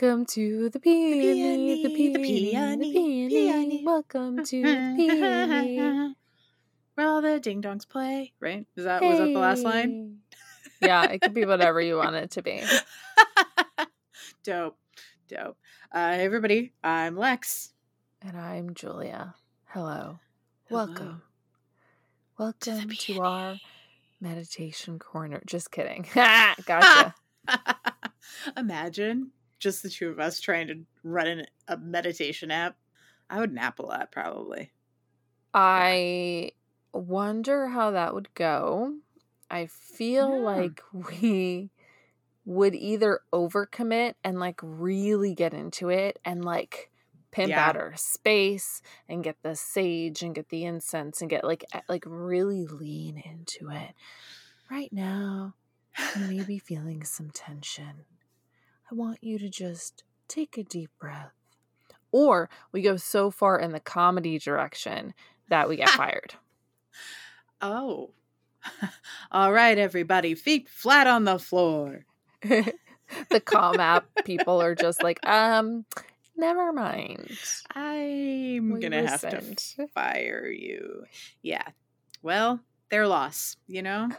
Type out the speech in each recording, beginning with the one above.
Welcome to the peony, the peony, the peony, the peony. Welcome to the peony. Where all the ding dongs play, right? Is that was that the last line? Yeah, it could be whatever you want it to be. dope, dope. Uh, hey everybody, I'm Lex. And I'm Julia. Hello. Hello. Welcome. Welcome to, peony. our meditation corner. Just kidding. gotcha. Imagine just the two of us trying to run an, a meditation app. I would nap a lot, probably. I wonder how that would go. I feel Yeah. like we would either overcommit and like really get into it and like pimp Yeah. out our space and get the sage and get the incense and get like like really lean into it. Right now, you may be feeling some tension. I want you to just take a deep breath. Or we go so far in the comedy direction that we get fired. Oh. All right, everybody, feet flat on the floor. the calm app people are just like, um, never mind. I'm We gonna have to fire you. Yeah. Well, their loss, you know?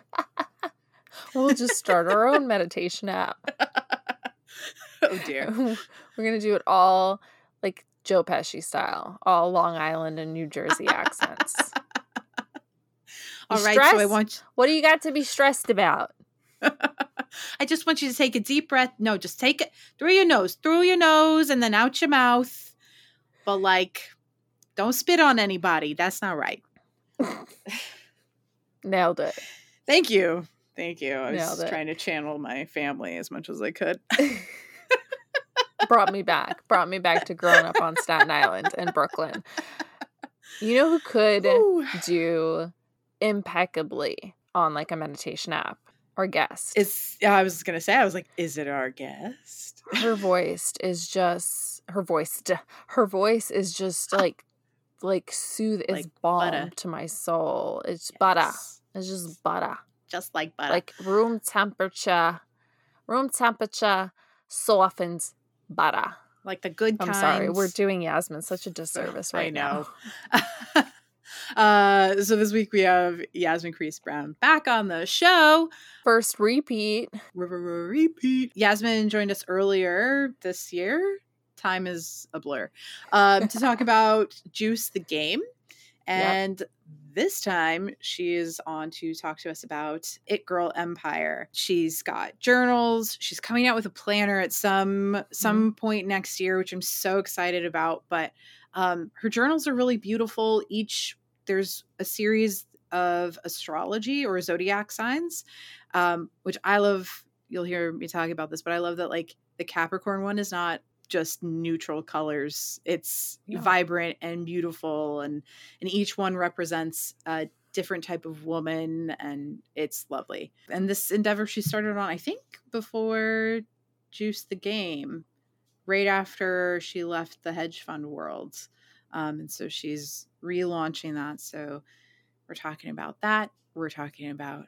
We'll just start our own meditation app. Oh dear. We're gonna do it all like Joe Pesci style, all Long Island and New Jersey accents. All You right, so I stressed? want What do you got to be stressed about? I just want you to take a deep breath. No, just take it through your nose, through your nose, and then out your mouth. But like, don't spit on anybody. That's not right. Nailed it. Thank you. Thank you. I was trying to channel my family as much as I could. brought me back. Brought me back to growing up on Staten Island and Brooklyn. You know who could Ooh. do impeccably on like a meditation app or guest? Is I was gonna say, I was like, is it our guest? her voice is just her voice her voice is just ah. like like soothe is Like balm butter. to my soul. It's butter. It's just butter. Just like butter. Like room temperature. Room temperature softens butter. like the good I'm kinds. sorry, we're doing Yasmin such a disservice I right know. now. uh, so this week we have Yasmin Creese Brown back on the show. First repeat. Repeat. Yasmin joined us earlier this year. Time is a blur. Um, to talk about Juice the Game. And this time she is on to talk to us about It Girl Empire. She's got journals. She's coming out with a planner at some some point next year, which I'm so excited about. But um, her journals are really beautiful. Each there's a series of astrology or zodiac signs, um, which I love. You'll hear me talking about this, but I love that like the Capricorn one is not just neutral colors. It's No. vibrant and beautiful, and and each one represents a different type of woman, and it's lovely. And this endeavor she started on, I think, before Juice the Game, right after she left the hedge fund world. Um, and so she's relaunching that. So we're talking about that. We're talking about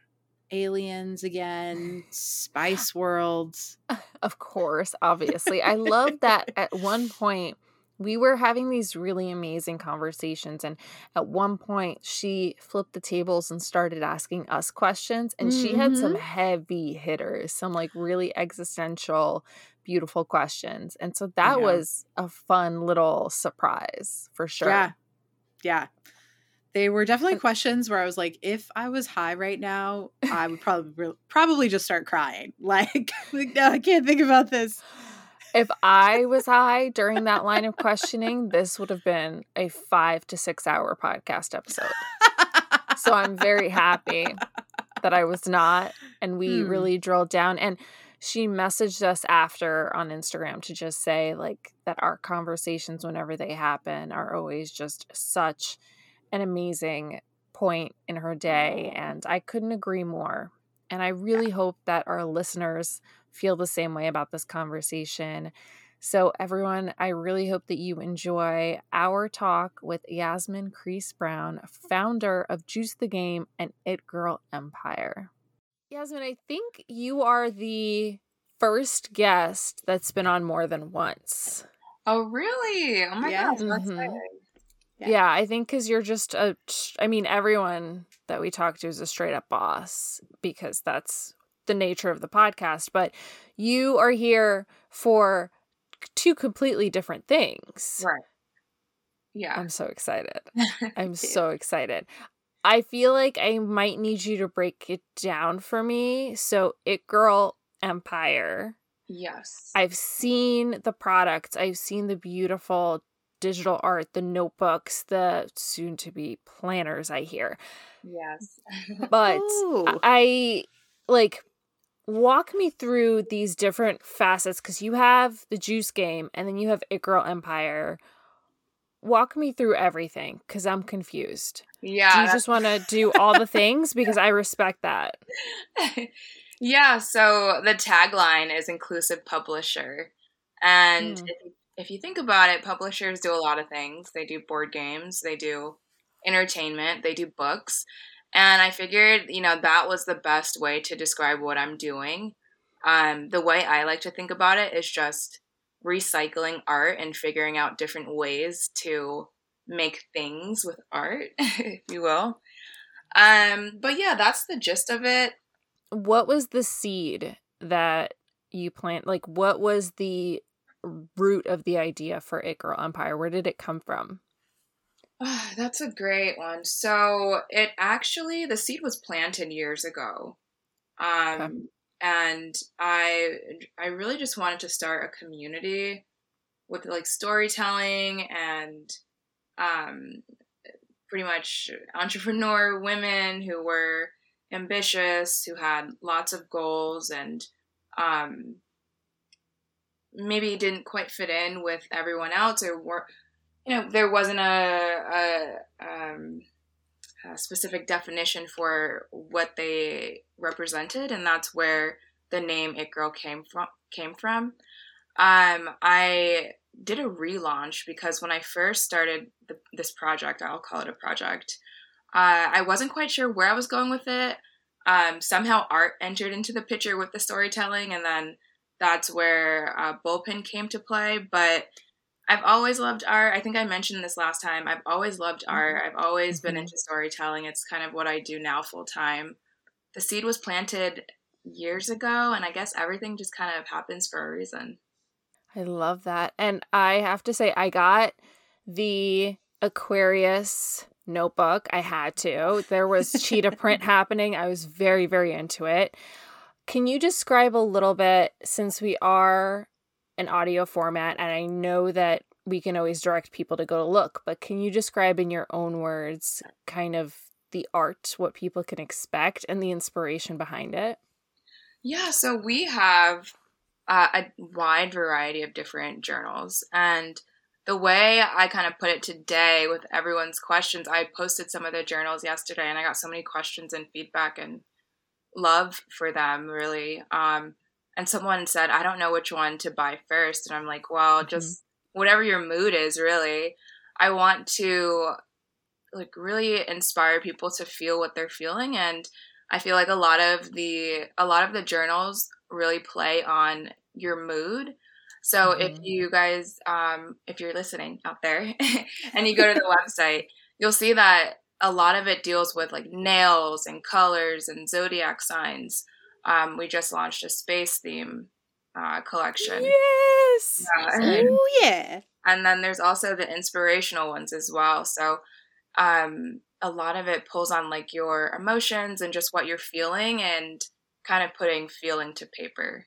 aliens again, Spice Worlds. Of course, obviously. I love that at one point we were having these really amazing conversations and at one point she flipped the tables and started asking us questions and she had some mm-hmm. heavy hitters, some like really existential beautiful questions. And so that Yeah. was a fun little surprise for sure. Yeah. Yeah. They were definitely questions where I was like, if I was high right now, I would probably probably just start crying. Like, like, no, I can't think about this. If I was high during that line of questioning, this would have been a 5 to 6 hour podcast episode. so I'm very happy that I was not. And we Hmm. really drilled down. And she messaged us after on Instagram to just say, like, that our conversations, whenever they happen, are always just such an amazing point in her day. And I couldn't agree more. And I really hope that our listeners feel the same way about this conversation. So, everyone, I really hope that you enjoy our talk with Yasmin Creese Brown, founder of Juice the Game and It Girl Empire. Yasmin, I think you are the first guest that's been on more than once. Oh, really? Oh my Yeah. gosh, that's Mhm. exciting. Yeah. Yeah, I think because you're just a. I mean, everyone that we talk to is a straight up boss because that's the nature of the podcast. But you are here for two completely different things. Right. Yeah. I'm so excited. I'm so excited. I feel like I might need you to break it down for me. So, It Girl Empire. yes. I've seen the products, I've seen the beautiful digital art, the notebooks, the soon to be planners, I hear. yes. But Ooh. I like walk me through these different facets because you have the juice game and then you have It Girl Empire. Walk me through everything because I'm confused. yeah. do you that's- just want to do all the things? Because I respect that. yeah, so the tagline is inclusive publisher. And Mm. If, you- think about it, publishers do a lot of things. They do board games, they do entertainment, they do books. And I figured, you know, that was the best way to describe what I'm doing. Um, the way I like to think about it is just recycling art and figuring out different ways to make things with art, if you will. Um, but yeah, that's the gist of it. What was the seed that you plant? Like, what was the root of the idea for It Girl Empire? Where did it come from? Ah, that's a great one. So it actually the seed was planted years ago. Um Okay. and I I really just wanted to start a community with like storytelling and um pretty much entrepreneur women who were ambitious, who had lots of goals and um maybe didn't quite fit in with everyone else or were you know there wasn't a, a, um, a specific definition for what they represented and that's where the name it girl came from came from. Um, i did a relaunch because when i first started the, this project i'll call it a project uh, i wasn't quite sure where i was going with it. Um, somehow art entered into the picture with the storytelling and then that's where uh, bullpen came to play but I've always loved art. I think I mentioned this last time. I've always loved art. I've always been Mhm. into storytelling. It's kind of what I do now full time. The seed was planted years ago, and I guess everything just kind of happens for a reason. I love that. And I have to say, I got the Aquarius notebook. I had to. There was cheetah print happening. I was very, very into it. Can you describe a little bit, since we are an audio format, and I know that we can always direct people to go to look, but can you describe in your own words kind of the art, what people can expect, and the inspiration behind it? Yeah, so we have uh, a wide variety of different journals. And the way I kind of put it today with everyone's questions, I posted some of the journals yesterday and I got so many questions and feedback and love for them, really. Um, and someone said, I don't know which one to buy first. And I'm like, well, Mhm. just whatever your mood is, really. I want to like really inspire people to feel what they're feeling and I feel like a lot of the a lot of the journals really play on your mood. So if Mhm. you guys um if you're listening out there and you go to the website, you'll see that a lot of it deals with like nails and colors and zodiac signs. Um, we just launched a space theme uh, collection. Yes. Yeah. Oh yeah. And then there's also the inspirational ones as well. So um, a lot of it pulls on like your emotions and just what you're feeling and kind of putting feeling to paper.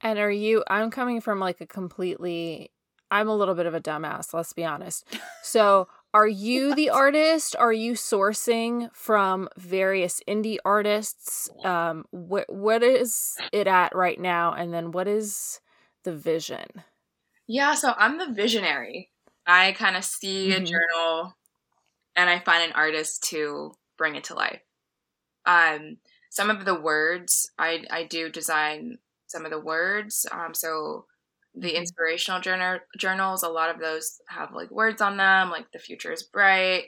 And are you I'm coming from like a completely I'm a little bit of a dumbass, let's be honest. So, are you the artist? Are you sourcing from various indie artists? Um what what is it at right now and then what is the vision? Yeah, so I'm the visionary. I kind of see a Mhm. journal and I find an artist to bring it to life. Um, some of the words I I do design some of the words. Um, so the Mhm. inspirational journal journals, a lot of those have like words on them, like the future is bright,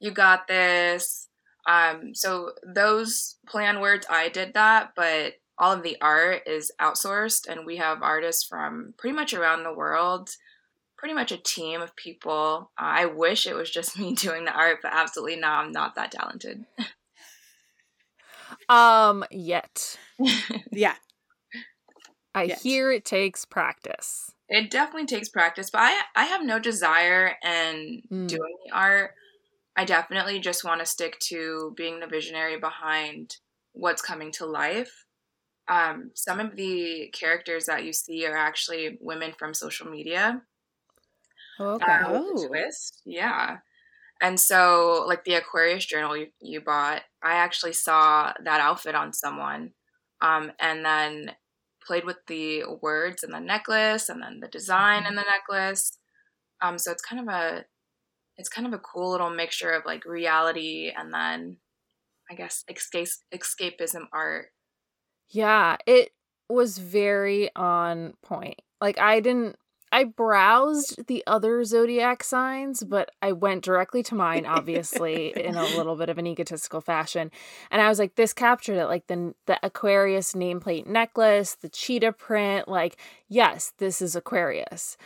you got this. Um, so those plan words, I did that, but all of the art is outsourced, and we have artists from pretty much around the world. Pretty much a team of people. Uh, I wish it was just me doing the art, but absolutely not. I'm not that talented. um, yet. yeah. I hear it takes practice. It definitely takes practice, but I I have no desire in mm. doing the art. I definitely just want to stick to being the visionary behind what's coming to life. Um, some of the characters that you see are actually women from social media. Oh, okay. Uh, oh. twist, yeah. And so, like the Aquarius journal you, you bought, I actually saw that outfit on someone, um, and then played with the words and the necklace, and then the design mm-hmm. in the necklace. Um, so it's kind of a, it's kind of a cool little mixture of like reality and then I guess escape, escapism art. Yeah, it was very on point. Like I didn't I browsed the other zodiac signs, but I went directly to mine, obviously, in a little bit of an egotistical fashion. And I was like, this captured it. Like the the Aquarius nameplate necklace, the cheetah print. Like, yes, this is Aquarius.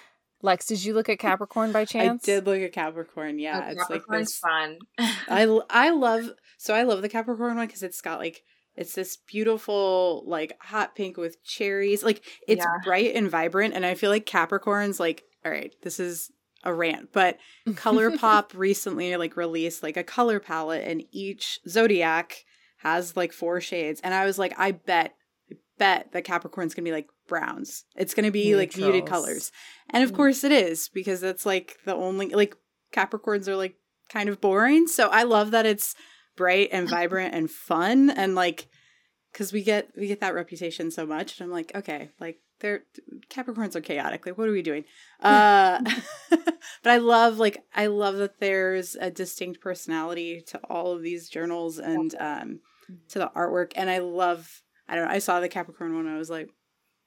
Lex, did you look at Capricorn by chance? I did look at Capricorn. Yeah, oh, it's like this fun. I I love so I love the Capricorn one because it's got like it's this beautiful like hot pink with cherries. Like it's yeah. bright and vibrant, and I feel like Capricorn's like all right. This is a rant, but ColourPop recently like released like a color palette, and each zodiac has like four shades, and I was like, I bet, I bet that Capricorn's gonna be like browns. It's to be Neutrals. like muted colors. And of mm. course it is because that's like the only like Capricorns are like kind of boring. So I love that it's bright and vibrant and fun and like cuz we get we get that reputation so much and I'm like okay, like they're Capricorns are chaotic. Like what are we doing? Uh but I love like I love that there's a distinct personality to all of these journals and um to the artwork and I love I don't know. I saw the Capricorn one. I was like,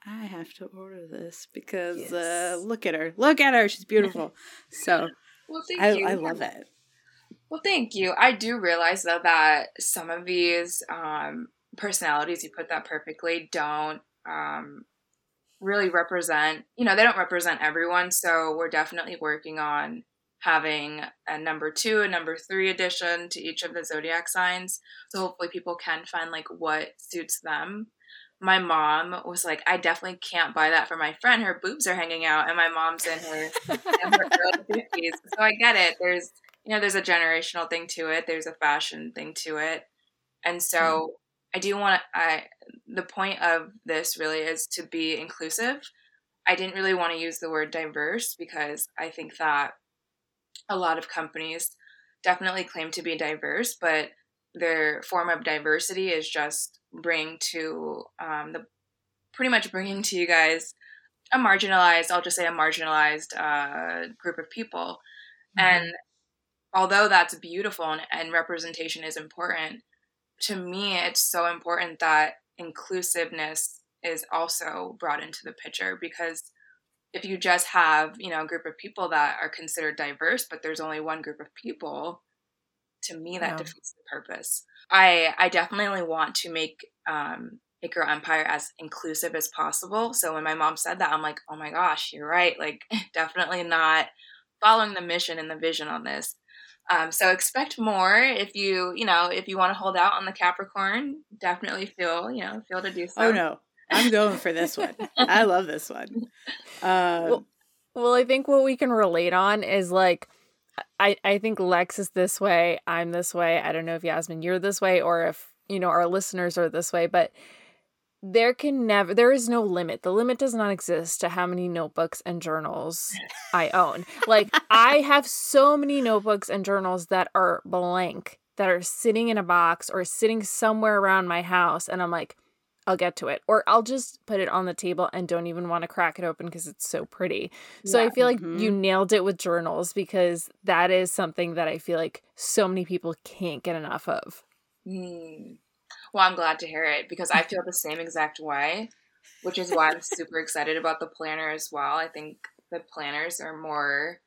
I have to order this because uh, yes. uh, look at her, look at her, she's beautiful. so, well, thank I, you. I love it. Well, thank you. I do realize though that some of these um, personalities, you put that perfectly, don't um, really represent. You know, they don't represent everyone. So we're definitely working on having a number two and number three addition to each of the zodiac signs. So hopefully people can find like what suits them my mom was like, I definitely can't buy that for my friend. Her boobs are hanging out, and my mom's in her, in her early fifties. So I get it. There's you know, there's a generational thing to it. There's a fashion thing to it, and so mm. I do want to. I the point of this really is to be inclusive. I didn't really want to use the word diverse because I think that a lot of companies definitely claim to be diverse, but their form of diversity is just bring to um, the pretty much bringing to you guys a marginalized i'll just say a marginalized uh, group of people mm-hmm. and although that's beautiful and, and representation is important to me it's so important that inclusiveness is also brought into the picture because if you just have you know a group of people that are considered diverse but there's only one group of people to me that yeah. defeats the purpose I I definitely want to make um, It Girl Empire as inclusive as possible. So when my mom said that, I'm like, oh my gosh, you're right. Like, definitely not following the mission and the vision on this. Um, so expect more if you you know if you want to hold out on the Capricorn. Definitely feel you know feel to do so. Oh no, I'm going for this one. I love this one. Um, well, well, I think what we can relate on is like I, I think Lex is this way. I'm this way. I don't know if Yasmin, you're this way, or if, you know, our listeners are this way, but there can never, there is no limit. The limit does not exist to how many notebooks and journals I own. Like, I have so many notebooks and journals that are blank, that are sitting in a box or sitting somewhere around my house. And I'm like, I'll get to it. Or I'll just put it on the table and don't even want to crack it open because it's so pretty. So yeah. I feel like mm-hmm. you nailed it with journals because that is something that I feel like so many people can't get enough of. Mm. Well, I'm glad to hear it because I feel the same exact way, which is why I'm super excited about the planner as well. I think the planners are more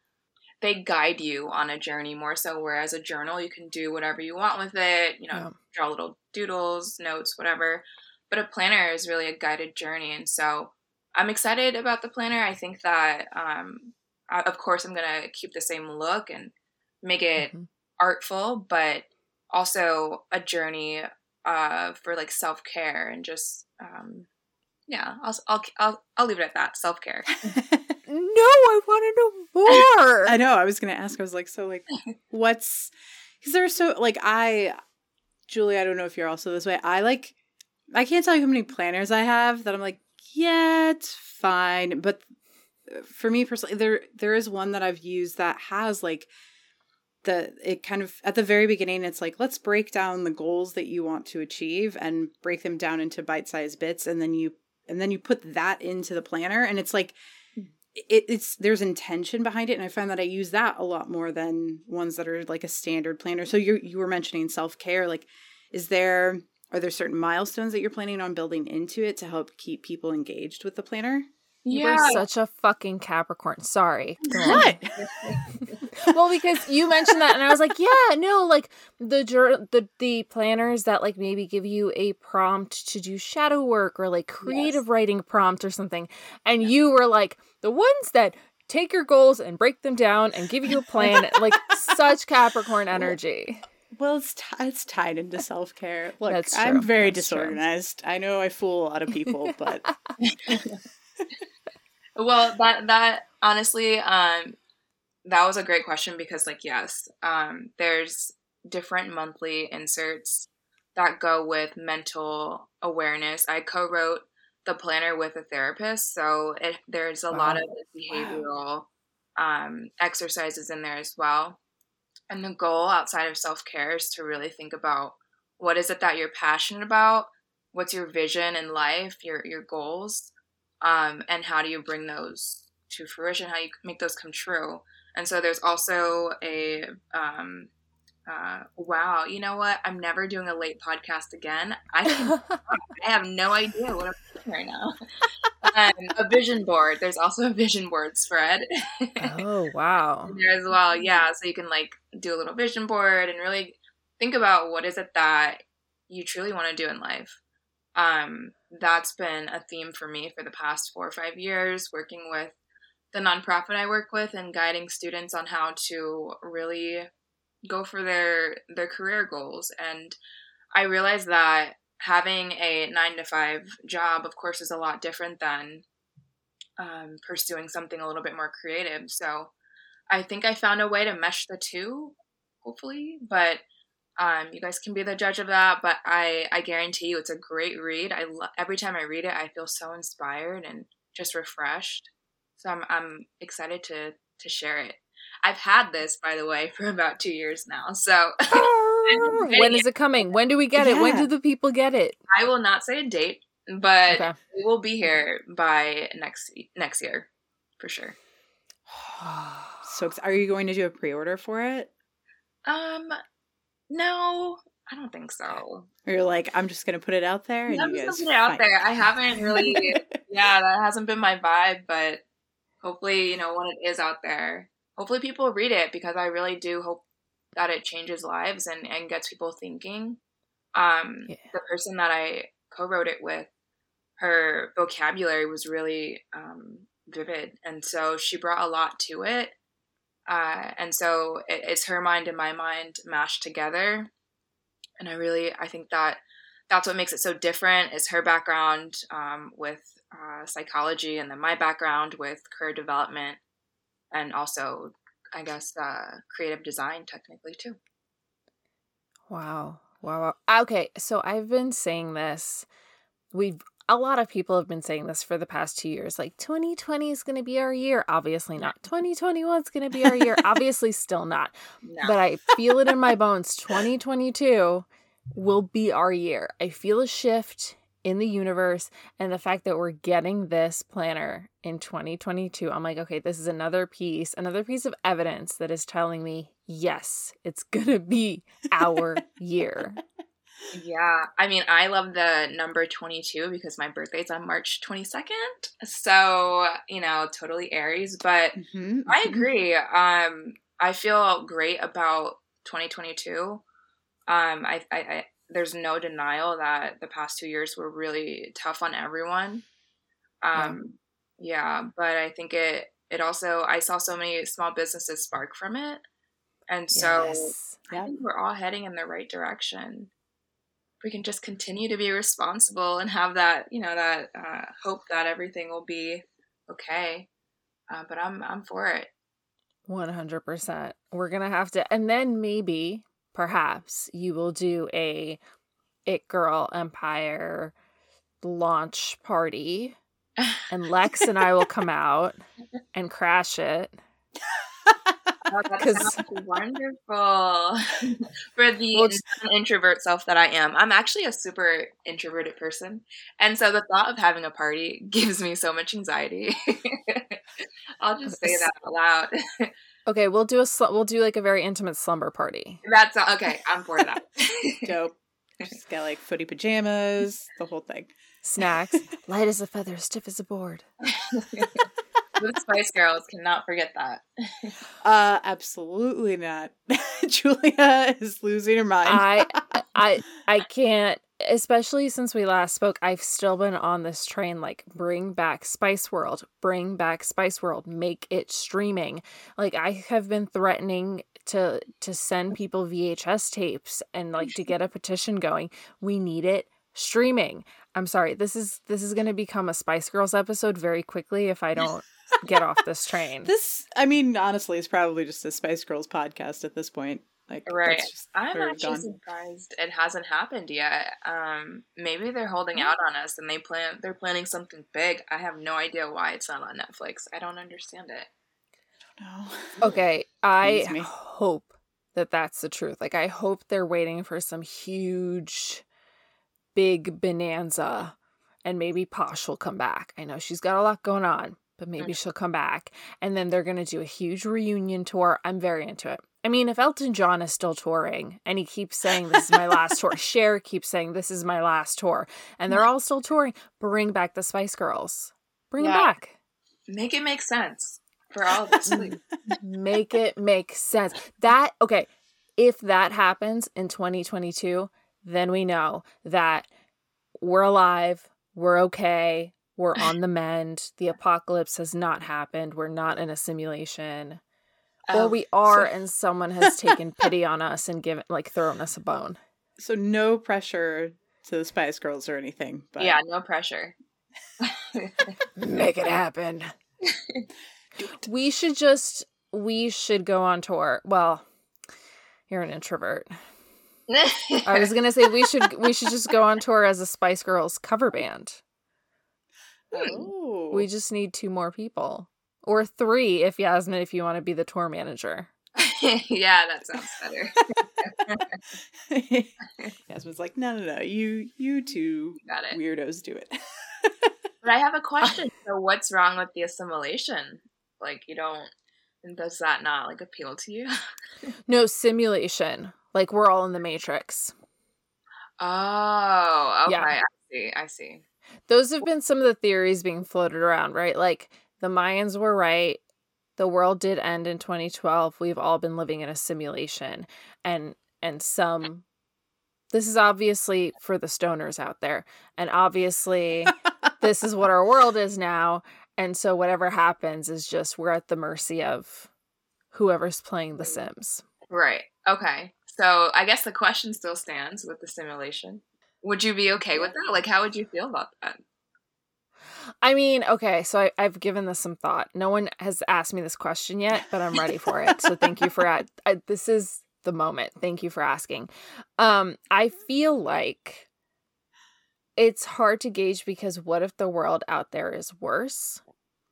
they guide you on a journey more so whereas a journal you can do whatever you want with it you know yeah. draw little doodles notes whatever but a planner is really a guided journey. And so I'm excited about the planner. I think that, um, I, of course, I'm going to keep the same look and make it mm-hmm. artful, but also a journey uh, for like self care and just, um, yeah, I'll, I'll, I'll, I'll leave it at that self care. no, I want to know more. I know. I was going to ask. I was like, so like, what's because there's so like I, Julie. I don't know if you're also this way. I like, I can't tell you how many planners I have that I'm like, yeah, it's fine. But uh, for me personally, there there is one that I've used that has like the it kind of at the very beginning it's like let's break down the goals that you want to achieve and break them down into bite-sized bits and then you and then you put that into the planner and it's like it, it's there's intention behind it and i find that i use that a lot more than ones that are like a standard planner so you you were mentioning self-care like is there are there certain milestones that you're planning on building into it to help keep people engaged with the planner yeah. You're such a fucking Capricorn. Sorry. What? well, because you mentioned that, and I was like, yeah, no, like the the the planners that like maybe give you a prompt to do shadow work or like creative yes. writing prompt or something, and you were like the ones that take your goals and break them down and give you a plan, like such Capricorn energy. Well, it's t- it's tied into self care. Look, I'm very That's disorganized. True. I know I fool a lot of people, but well, that that honestly, um, that was a great question because, like, yes, um, there's different monthly inserts that go with mental awareness. I co-wrote the planner with a therapist, so it, there's a wow. lot of behavioral wow. um, exercises in there as well. And the goal outside of self care is to really think about what is it that you're passionate about, what's your vision in life, your your goals, um, and how do you bring those to fruition how you make those come true and so there's also a um, uh, wow you know what? I'm never doing a late podcast again. I, I have no idea what i'm doing right now. Um, a vision board. There's also a vision board spread. Oh wow. There as well yeah. So you can like do a little vision board and really think about what is it that you truly want to do in life. Um, that's been a theme for me for the past four or five years, working with the nonprofit I work with and guiding students on how to really go for their their career goals. And I realized that having a nine to five job, of course, is a lot different than um, pursuing something a little bit more creative. So I think I found a way to mesh the two, hopefully. But um, you guys can be the judge of that, but I I guarantee you it's a great read. I lo- every time I read it, I feel so inspired and just refreshed. So I'm I'm excited to to share it. I've had this by the way for about two years now. So when is it coming? When do we get yeah. it? When do the people get it? I will not say a date, but okay. we will be here by next next year for sure. so are you going to do a pre-order for it? Um, no, I don't think so. Or you're like, I'm just gonna put it out there. And I'm just gonna put it out there. I haven't really, yeah, that hasn't been my vibe, but hopefully, you know, when it is out there, hopefully people read it because I really do hope that it changes lives and and gets people thinking. Um, yeah. the person that I co-wrote it with, her vocabulary was really um, vivid, and so she brought a lot to it uh, and so it, it's her mind and my mind mashed together. And I really, I think that that's what makes it so different is her background um, with uh, psychology and then my background with career development and also, I guess, uh, creative design technically too. Wow. Wow. Okay. So I've been saying this. We've a lot of people have been saying this for the past two years like 2020 is going to be our year obviously not 2021 is going to be our year obviously still not no. but i feel it in my bones 2022 will be our year i feel a shift in the universe and the fact that we're getting this planner in 2022 i'm like okay this is another piece another piece of evidence that is telling me yes it's gonna be our year yeah, I mean, I love the number 22 because my birthday's on March 22nd. So, you know, totally Aries, but mm-hmm, I mm-hmm. agree. Um I feel great about 2022. Um I I, I there's no denial that the past two years were really tough on everyone. Um, yeah. yeah, but I think it it also I saw so many small businesses spark from it, and so yes. I think we're all heading in the right direction. We can just continue to be responsible and have that you know that uh, hope that everything will be okay. Uh, but I'm I'm for it. 100%. We're going to have to and then maybe perhaps you will do a it girl empire launch party and Lex and I will come out and crash it. Because oh, wonderful for the well, introvert self that I am. I'm actually a super introverted person, and so the thought of having a party gives me so much anxiety. I'll just uh, say that out loud. Okay, we'll do a sl- we'll do like a very intimate slumber party. That's okay. I'm for that. Dope. She's got like footy pajamas, the whole thing. Snacks, light as a feather, stiff as a board. the Spice Girls cannot forget that. Uh, absolutely not. Julia is losing her mind. I, I, I can't especially since we last spoke, I've still been on this train like bring back Spice World, bring back Spice World, make it streaming. Like I have been threatening to to send people VHS tapes and oh, like to get a petition going. We need it streaming. I'm sorry. This is this is going to become a Spice Girls episode very quickly if I don't get off this train. This I mean honestly is probably just a Spice Girls podcast at this point. Like, right. I'm actually gone. surprised it hasn't happened yet. Um, maybe they're holding mm. out on us and they plan. They're planning something big. I have no idea why it's not on Netflix. I don't understand it. No. Okay, I hope that that's the truth. Like, I hope they're waiting for some huge, big bonanza, and maybe Posh will come back. I know she's got a lot going on, but maybe mm. she'll come back, and then they're gonna do a huge reunion tour. I'm very into it. I mean, if Elton John is still touring and he keeps saying this is my last tour, Cher keeps saying this is my last tour, and they're all still touring, bring back the Spice Girls. Bring yeah. them back. Make it make sense for all of us. make it make sense. That okay, if that happens in 2022, then we know that we're alive, we're okay, we're on the mend. The apocalypse has not happened. We're not in a simulation or oh, um, we are so- and someone has taken pity on us and given like thrown us a bone. So no pressure to the spice girls or anything but yeah no pressure. Make it happen. We should just we should go on tour. Well you're an introvert. I was gonna say we should we should just go on tour as a spice girls cover band. Ooh. we just need two more people or three if Yasmin, if you want to be the tour manager. yeah, that sounds better. Yasmin's like, no, no, no, you, you two Got it. weirdos do it. but I have a question. So, what's wrong with the assimilation? Like, you don't. Does that not like appeal to you? no simulation. Like we're all in the matrix. Oh, okay. Yeah. I see. I see. Those have been some of the theories being floated around, right? Like the Mayans were right. The world did end in 2012. We've all been living in a simulation and and some this is obviously for the stoners out there. And obviously this is what our world is now. And so whatever happens is just we're at the mercy of whoever's playing the Sims. Right. Okay. So I guess the question still stands with the simulation. Would you be okay with that? Like how would you feel about that? I mean, okay, so I, have given this some thought. No one has asked me this question yet, but I'm ready for it. So thank you for I, this is the moment. Thank you for asking. Um, I feel like it's hard to gauge because what if the world out there is worse?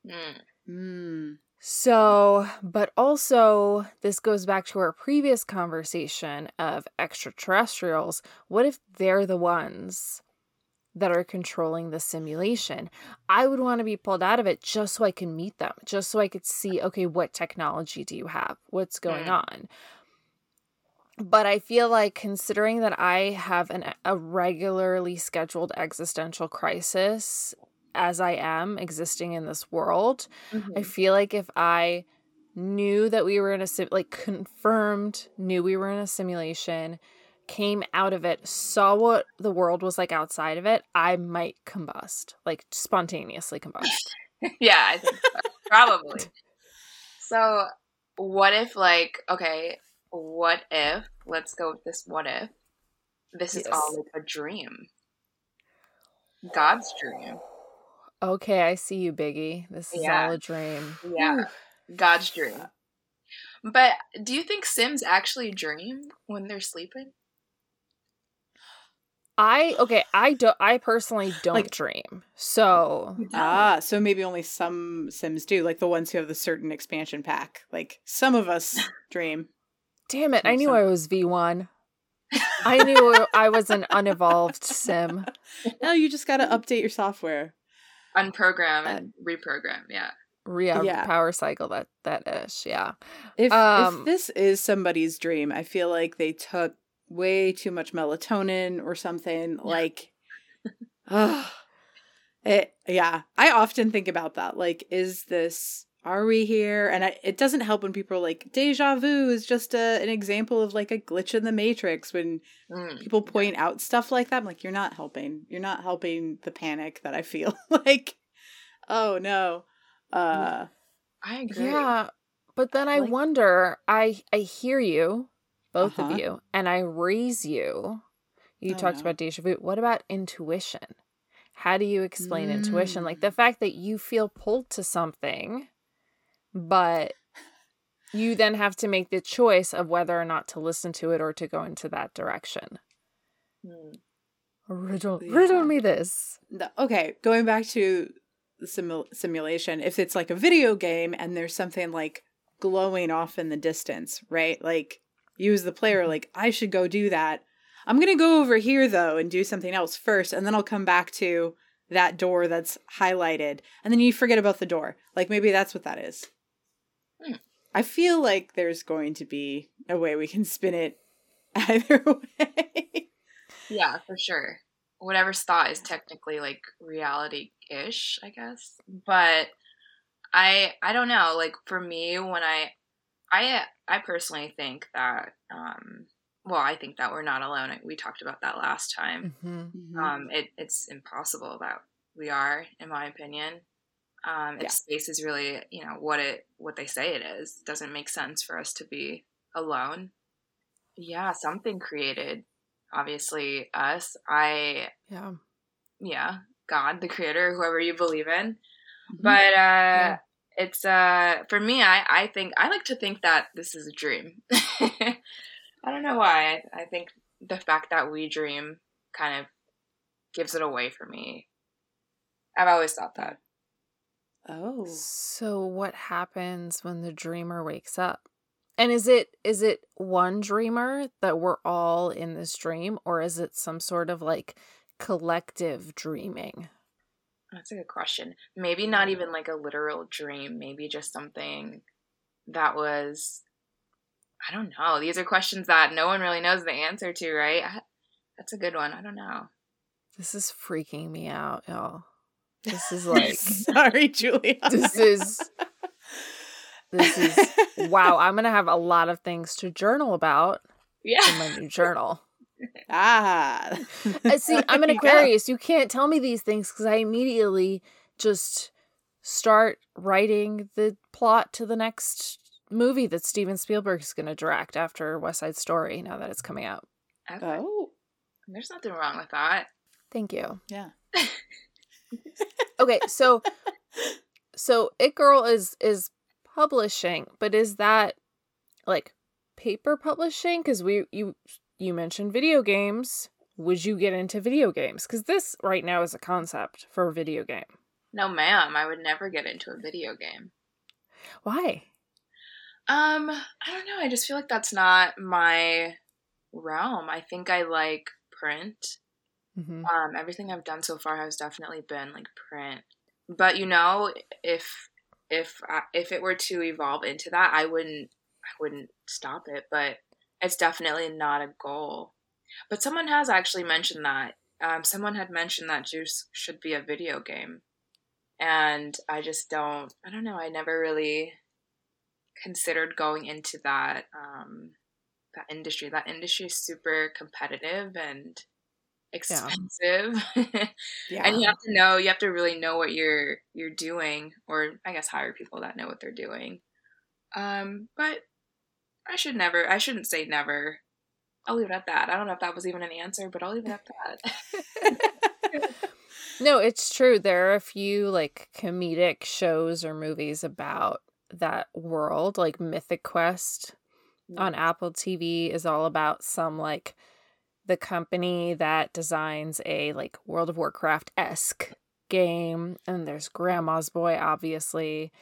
Mm. Mm. So, but also, this goes back to our previous conversation of extraterrestrials. What if they're the ones that are controlling the simulation. I would want to be pulled out of it just so I can meet them, just so I could see, okay, what technology do you have? What's going mm. on? But I feel like considering that I have an, a regularly scheduled existential crisis as I am existing in this world, mm-hmm. I feel like if I knew that we were in a sim like confirmed knew we were in a simulation came out of it, saw what the world was like outside of it, I might combust, like spontaneously combust. yeah, I think so. probably. So, what if, like, okay, what if, let's go with this what if, this is all like a dream? God's dream. Okay, I see you, Biggie. This is Yeah. all a dream. Yeah, God's dream. But do you think Sims actually dream when they're sleeping? I okay, I don't I personally don't Like- dream. So Ah, so maybe only some Sims do, like the ones who have the certain expansion pack. Like some of us dream. damn it, I Some- knew I was V1. I knew I was an unevolved sim. No, you just got to update your software. Unprogram and reprogram, yeah. Ria Yeah. power cycle that that ish, yeah. If Um, if this is somebody's dream, I feel like they took way too much melatonin or something. Like, ugh. it. Yeah, I often think about that. Like, is this? Are we here? And I, it doesn't help when people are like, "Deja vu" is just a, an example of like a glitch in the matrix. When Mm. people point out stuff like that, I'm like, "You're not helping. You're not helping the panic that I feel." like, oh no. Uh, I agree. Yeah. But then I Like- wonder, I I hear you, both Uh-huh. of you, and I raise you. You Oh, talked no. about deja vu. What about intuition? How do you explain intuition? Like Mm. the fact that you feel pulled to something, but you then have to make the choice of whether or not to listen to it or to go into that direction. Mm. Riddle, Yeah. riddle me this. the- okay, going back to the simul- simulation, if it's like a video game and there's something like glowing off in the distance, right? Like you as the player, Mm-hmm. like I should go do that. I'm gonna go over here though and do something else first, and then I'll come back to that door that's highlighted, and then you forget about the door. Like maybe that's what that is. Hmm. I feel like there's going to be a way we can spin it either way. Yeah, for sure. Whatever's thought is technically like reality ish, I guess. But I I don't know. Like for me, when I I I personally think that um well, I think that we're not alone. We talked about that last time. Mhm. Um, it it's impossible that we are, in my opinion. Um, if Yeah. space is really, you know, what it what they say it is, it doesn't make sense for us to be alone. Yeah, something created. Obviously, us. I Yeah. yeah, God, the creator, whoever you believe in. Mhm. But uh it's uh for me I I think I like to think that this is a dream. I don't know why. I, I think the fact that we dream kind of gives it away for me. I've always thought that. oh, So what happens when the dreamer wakes up? And is it is it one dreamer that we're all in this dream or is it some sort of like collective dreaming? That's a good question. Maybe not even like a literal dream, maybe just something that was I don't know. These are questions that no one really knows the answer to, right? I, that's a good one. I don't know. This is freaking me out, y'all. This is like sorry, Julia. this is this is wow, I'm going to have a lot of things to journal about yeah. in my new journal. Ah. See, I'm an There you. Aquarius. You can't tell me these things because I immediately just start writing the plot to the next movie that Steven Spielberg is going to direct after West Side Story. Now that it's coming out. Okay. Oh, There's nothing wrong with that. Thank you. yeah. Okay, so so It Girl is is publishing, but is that like paper publishing? Because we you you mentioned video games. Would you get into video games? Because this right now is a concept for a video game. No, ma'am. I would never get into a video game. Why? Um, I don't know. I just feel like that's not my realm. I think I like print. Mm-hmm. Um, everything I've done so far has definitely been like print. But you know, if if I, if it were to evolve into that, I wouldn't I wouldn't stop it. But it's definitely not a goal. But someone has actually mentioned that. Um, someone had mentioned that Juice should be a video game, and I just don't. I don't know. I never really considered going into that um, that industry. That industry is super competitive and expensive. Yeah. yeah. and you have to know, you have to really know what you're you're doing or I guess hire people that know what they're doing. Um, but I should never I shouldn't say never. I'll leave it at that. I don't know if that was even an answer, but I'll leave it at that. no, it's true. There are a few like comedic shows or movies about that world, like Mythic Quest on Apple TV is all about some like the company that designs a like World of Warcraft esque game, and there's Grandma's Boy, obviously.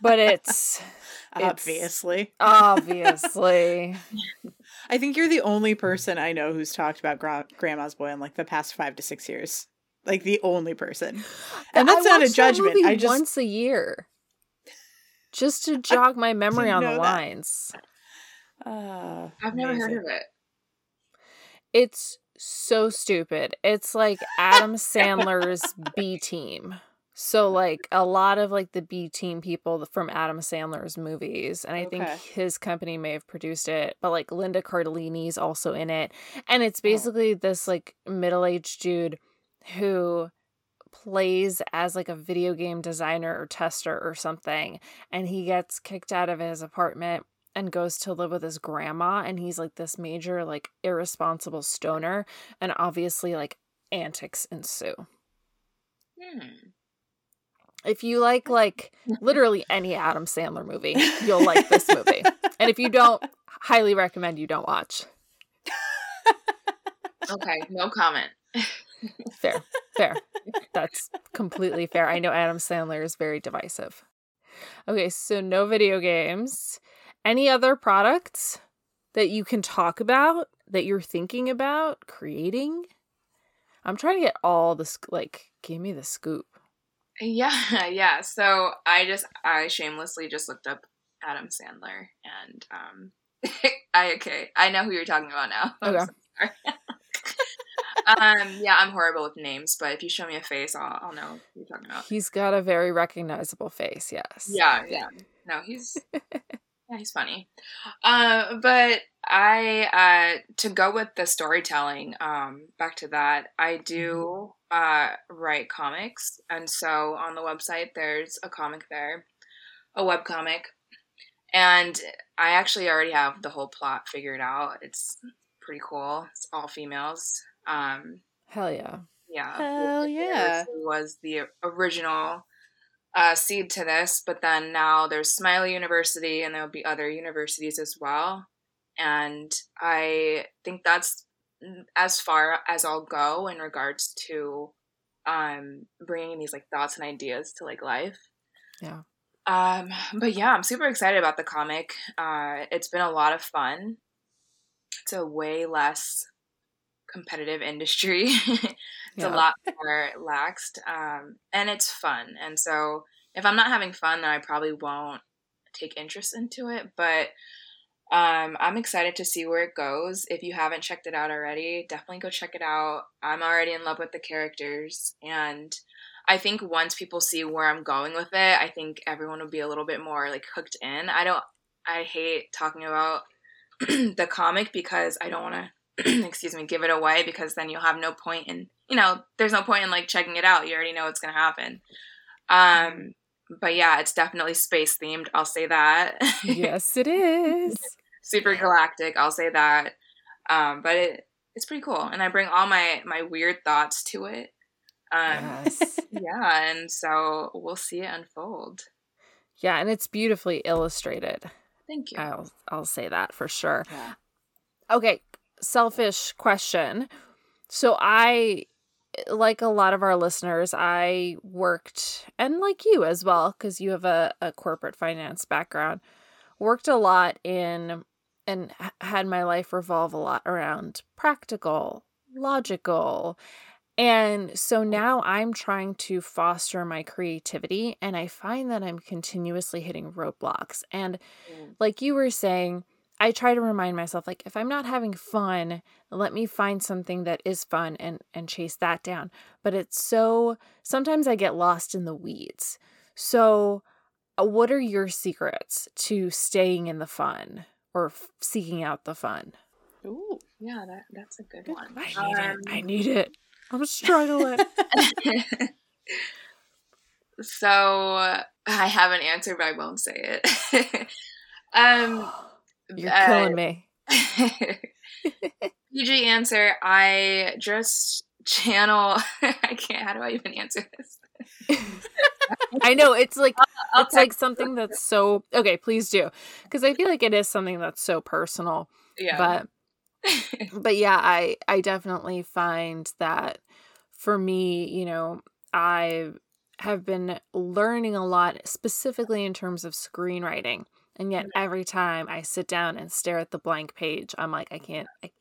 But it's, it's obviously, obviously. I think you're the only person I know who's talked about Gra- Grandma's Boy in like the past five to six years. Like the only person, and that's not a judgment. I just once a year, just to jog my memory on the that. lines. Uh, I've never amazing. heard of it. It's so stupid. It's like Adam Sandler's B team. So like a lot of like the B team people from Adam Sandler's movies and I okay. think his company may have produced it, but like Linda Cardellini's also in it. And it's oh. basically oh. this like middle-aged dude who plays as like a video game designer or tester or something and he gets kicked out of his apartment and goes to live with his grandma and he's like this major like irresponsible stoner and obviously like antics ensue. Hmm. If you like like literally any Adam Sandler movie, you'll like this movie. and if you don't, highly recommend you don't watch. okay, no comment. fair. Fair. That's completely fair. I know Adam Sandler is very divisive. Okay, so no video games. Any other products that you can talk about that you're thinking about creating? I'm trying to get all this, like, give me the scoop. Yeah, yeah. So I just, I shamelessly just looked up Adam Sandler and, um, I, okay, I know who you're talking about now. Okay. um, yeah, I'm horrible with names, but if you show me a face, I'll, I'll know who you're talking about. He's got a very recognizable face, yes. Yeah, yeah. No, he's Yeah, he's funny. Uh, but I, uh, to go with the storytelling, um, back to that, I do mm-hmm. uh, write comics. And so on the website, there's a comic there, a web comic. And I actually already have the whole plot figured out. It's pretty cool. It's all females. Um, Hell yeah. Yeah. Hell yeah. Was the original uh, seed to this, but then now there's Smiley University and there'll be other universities as well. And I think that's as far as I'll go in regards to um, bringing these like thoughts and ideas to like life. Yeah. Um, but yeah, I'm super excited about the comic. Uh, it's been a lot of fun. It's a way less competitive industry. It's yeah. a lot more laxed, um, and it's fun. And so, if I'm not having fun, then I probably won't take interest into it. But um, I'm excited to see where it goes. If you haven't checked it out already, definitely go check it out. I'm already in love with the characters, and I think once people see where I'm going with it, I think everyone will be a little bit more like hooked in. I don't. I hate talking about the comic because I don't want to excuse me, give it away because then you'll have no point in, you know, there's no point in like checking it out. You already know what's going to happen. Um, but yeah, it's definitely space themed. I'll say that. yes, it is. Super galactic. I'll say that. Um, but it it's pretty cool, and I bring all my my weird thoughts to it. Um, yes. yeah, and so we'll see it unfold. Yeah, and it's beautifully illustrated. Thank you. I'll I'll say that for sure. Yeah. Okay, selfish question. So I like a lot of our listeners, I worked and like you as well, because you have a, a corporate finance background, worked a lot in and had my life revolve a lot around practical, logical. And so now I'm trying to foster my creativity, and I find that I'm continuously hitting roadblocks. And mm. like you were saying, I try to remind myself like if I'm not having fun, let me find something that is fun and and chase that down. But it's so sometimes I get lost in the weeds. So uh, what are your secrets to staying in the fun or f- seeking out the fun. Ooh, yeah, that that's a good, Good one. I need Um, it. I need it. I'm struggling. so I have an answer, but I won't say it. um, You're uh, killing me. PG answer. I just channel. I can't. How do I even answer this? I know it's like I'll it's like something that's so okay. Please do because I feel like it is something that's so personal. yeah. But but yeah, I I definitely find that for me, you know, I have been learning a lot specifically in terms of screenwriting. And yet every time I sit down and stare at the blank page, I'm like I can't I,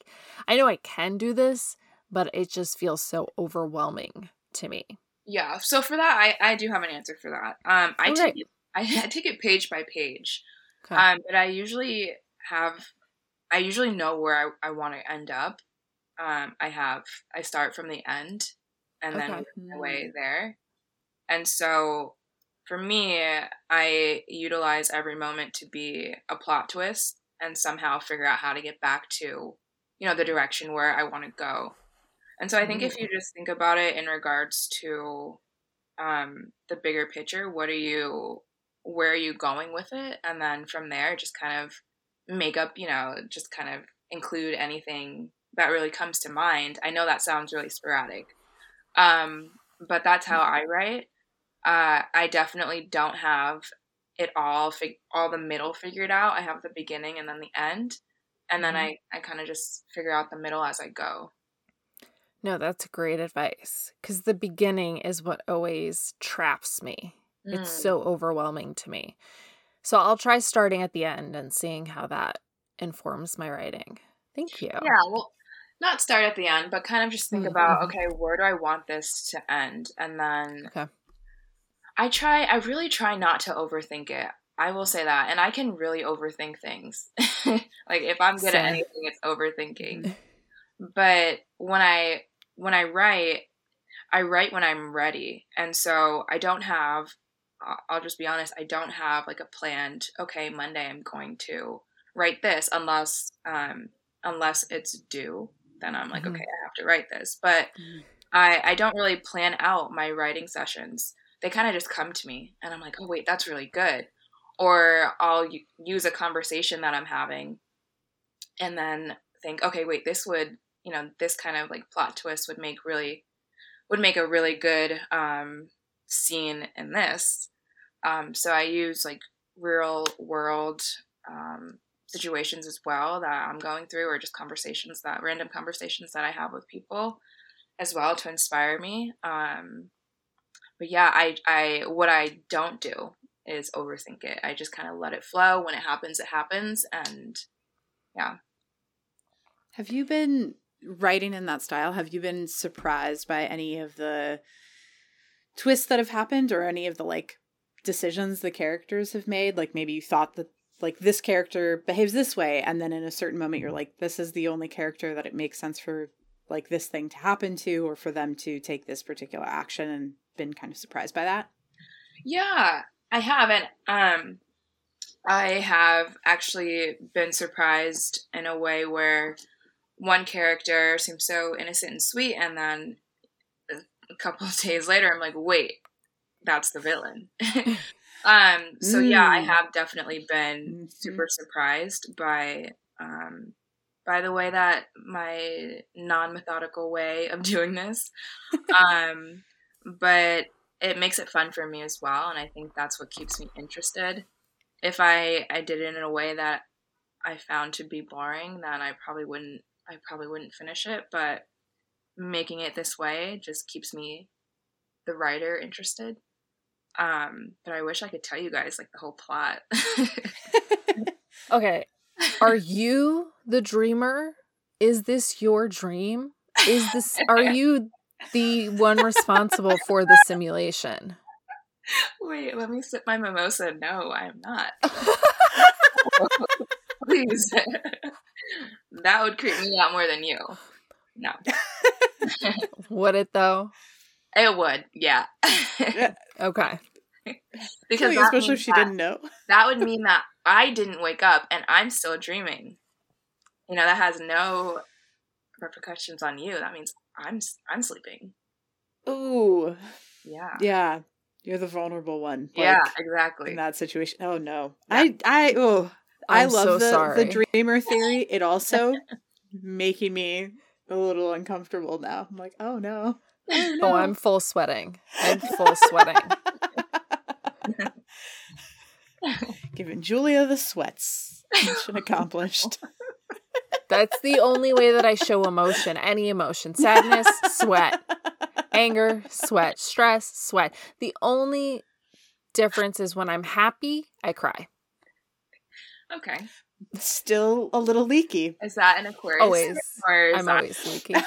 I know I can do this, but it just feels so overwhelming to me. yeah. So for that, I I do have an answer for that. Um, I Okay. take it, I, I take it page by page. Okay. Um, but I usually have, I usually know where I, I want to end up. Um, I have, I start from the end and then Okay. work my way there. And so for me, I utilize every moment to be a plot twist and somehow figure out how to get back to, you know, the direction where I want to go. And so I think if you just think about it in regards to um, the bigger picture, what are you, where are you going with it? And then from there, just kind of make up, you know, just kind of include anything that really comes to mind. I know that sounds really sporadic, um, but that's how I write. Uh, I definitely don't have it all, fig- all the middle figured out. I have the beginning and then the end, and then I, I kind of just figure out the middle as I go. No, that's great advice because the beginning is what always traps me. It's Mm. so overwhelming to me. So I'll try starting at the end and seeing how that informs my writing. Thank you. Yeah, well, not start at the end, but kind of just think Mhm, about mhm. okay, where do I want this to end? And then Okay. I try, I really try not to overthink it. I will say that. And I can really overthink things. like if I'm good Same. at anything, it's overthinking. but when I when I write, I write when I'm ready. And so I don't have I'll just be honest, I don't have like a planned, okay, Monday I'm going to write this unless um unless it's due. Then I'm like, Mhm. okay, I have to write this. But Mhm. I I don't really plan out my writing sessions. They kind of just come to me and I'm like, "Oh wait, that's really good." Or I'll use a conversation that I'm having and then think, "Okay, wait, this would, you know, this kind of like plot twist would make really would make a really good um scene in this. Um, so I use like real world um, situations as well that I'm going through, or just conversations that random conversations that I have with people as well to inspire me. Um, but yeah, I, I what I don't do is overthink it. I just kind of let it flow. When it happens, it happens, and yeah. Have you been writing in that style? Have you been surprised by any of the twists that have happened or any of the like decisions the characters have made? Like maybe you thought that like this character behaves this way and then in a certain moment you're like this is the only character that it makes sense for like this thing to happen to or for them to take this particular action and been kind of surprised by that. Yeah, I haven't. Um, I have actually been surprised in a way where one character seems so innocent and sweet, and then a couple of days later, I'm like, wait, that's the villain. um, so yeah, I Mm. have definitely been Mhm. super surprised by um, by the way that my non methodical way of doing this. um, but it makes it fun for me as well and i think that's what keeps me interested if i i did it in a way that i found to be boring then i probably wouldn't i probably wouldn't finish it but making it this way just keeps me the writer interested um but i wish i could tell you guys like the whole plot Okay. Are you the dreamer? Is this your dream? Is this are you the one responsible for the simulation? wait let me sip my mimosa no i am not please that would creep me out more than you no Would it though? It would, yeah. Yeah. Okay. because Really, especially if she that, didn't know. that would mean that I didn't wake up and I'm still dreaming. You know, that has no repercussions on you. That means I'm I'm sleeping. Ooh. Yeah. Yeah. You're the vulnerable one. yeah, exactly. In that situation. Oh no. Yeah. I I oh I I'm love so the, sorry. the dreamer theory. It also making me a little uncomfortable now. I'm like, oh no. Oh, oh, no. Oh, I'm full sweating. I'm full sweating. giving Julia the sweats. Mission accomplished. That's the only way that I show emotion. Any emotion. Sadness, sweat. Anger, sweat. Stress, sweat. The only difference is when I'm happy, I cry. okay. Still a little leaky. Is that an Aquarius? Always. Or is I'm that- always leaky.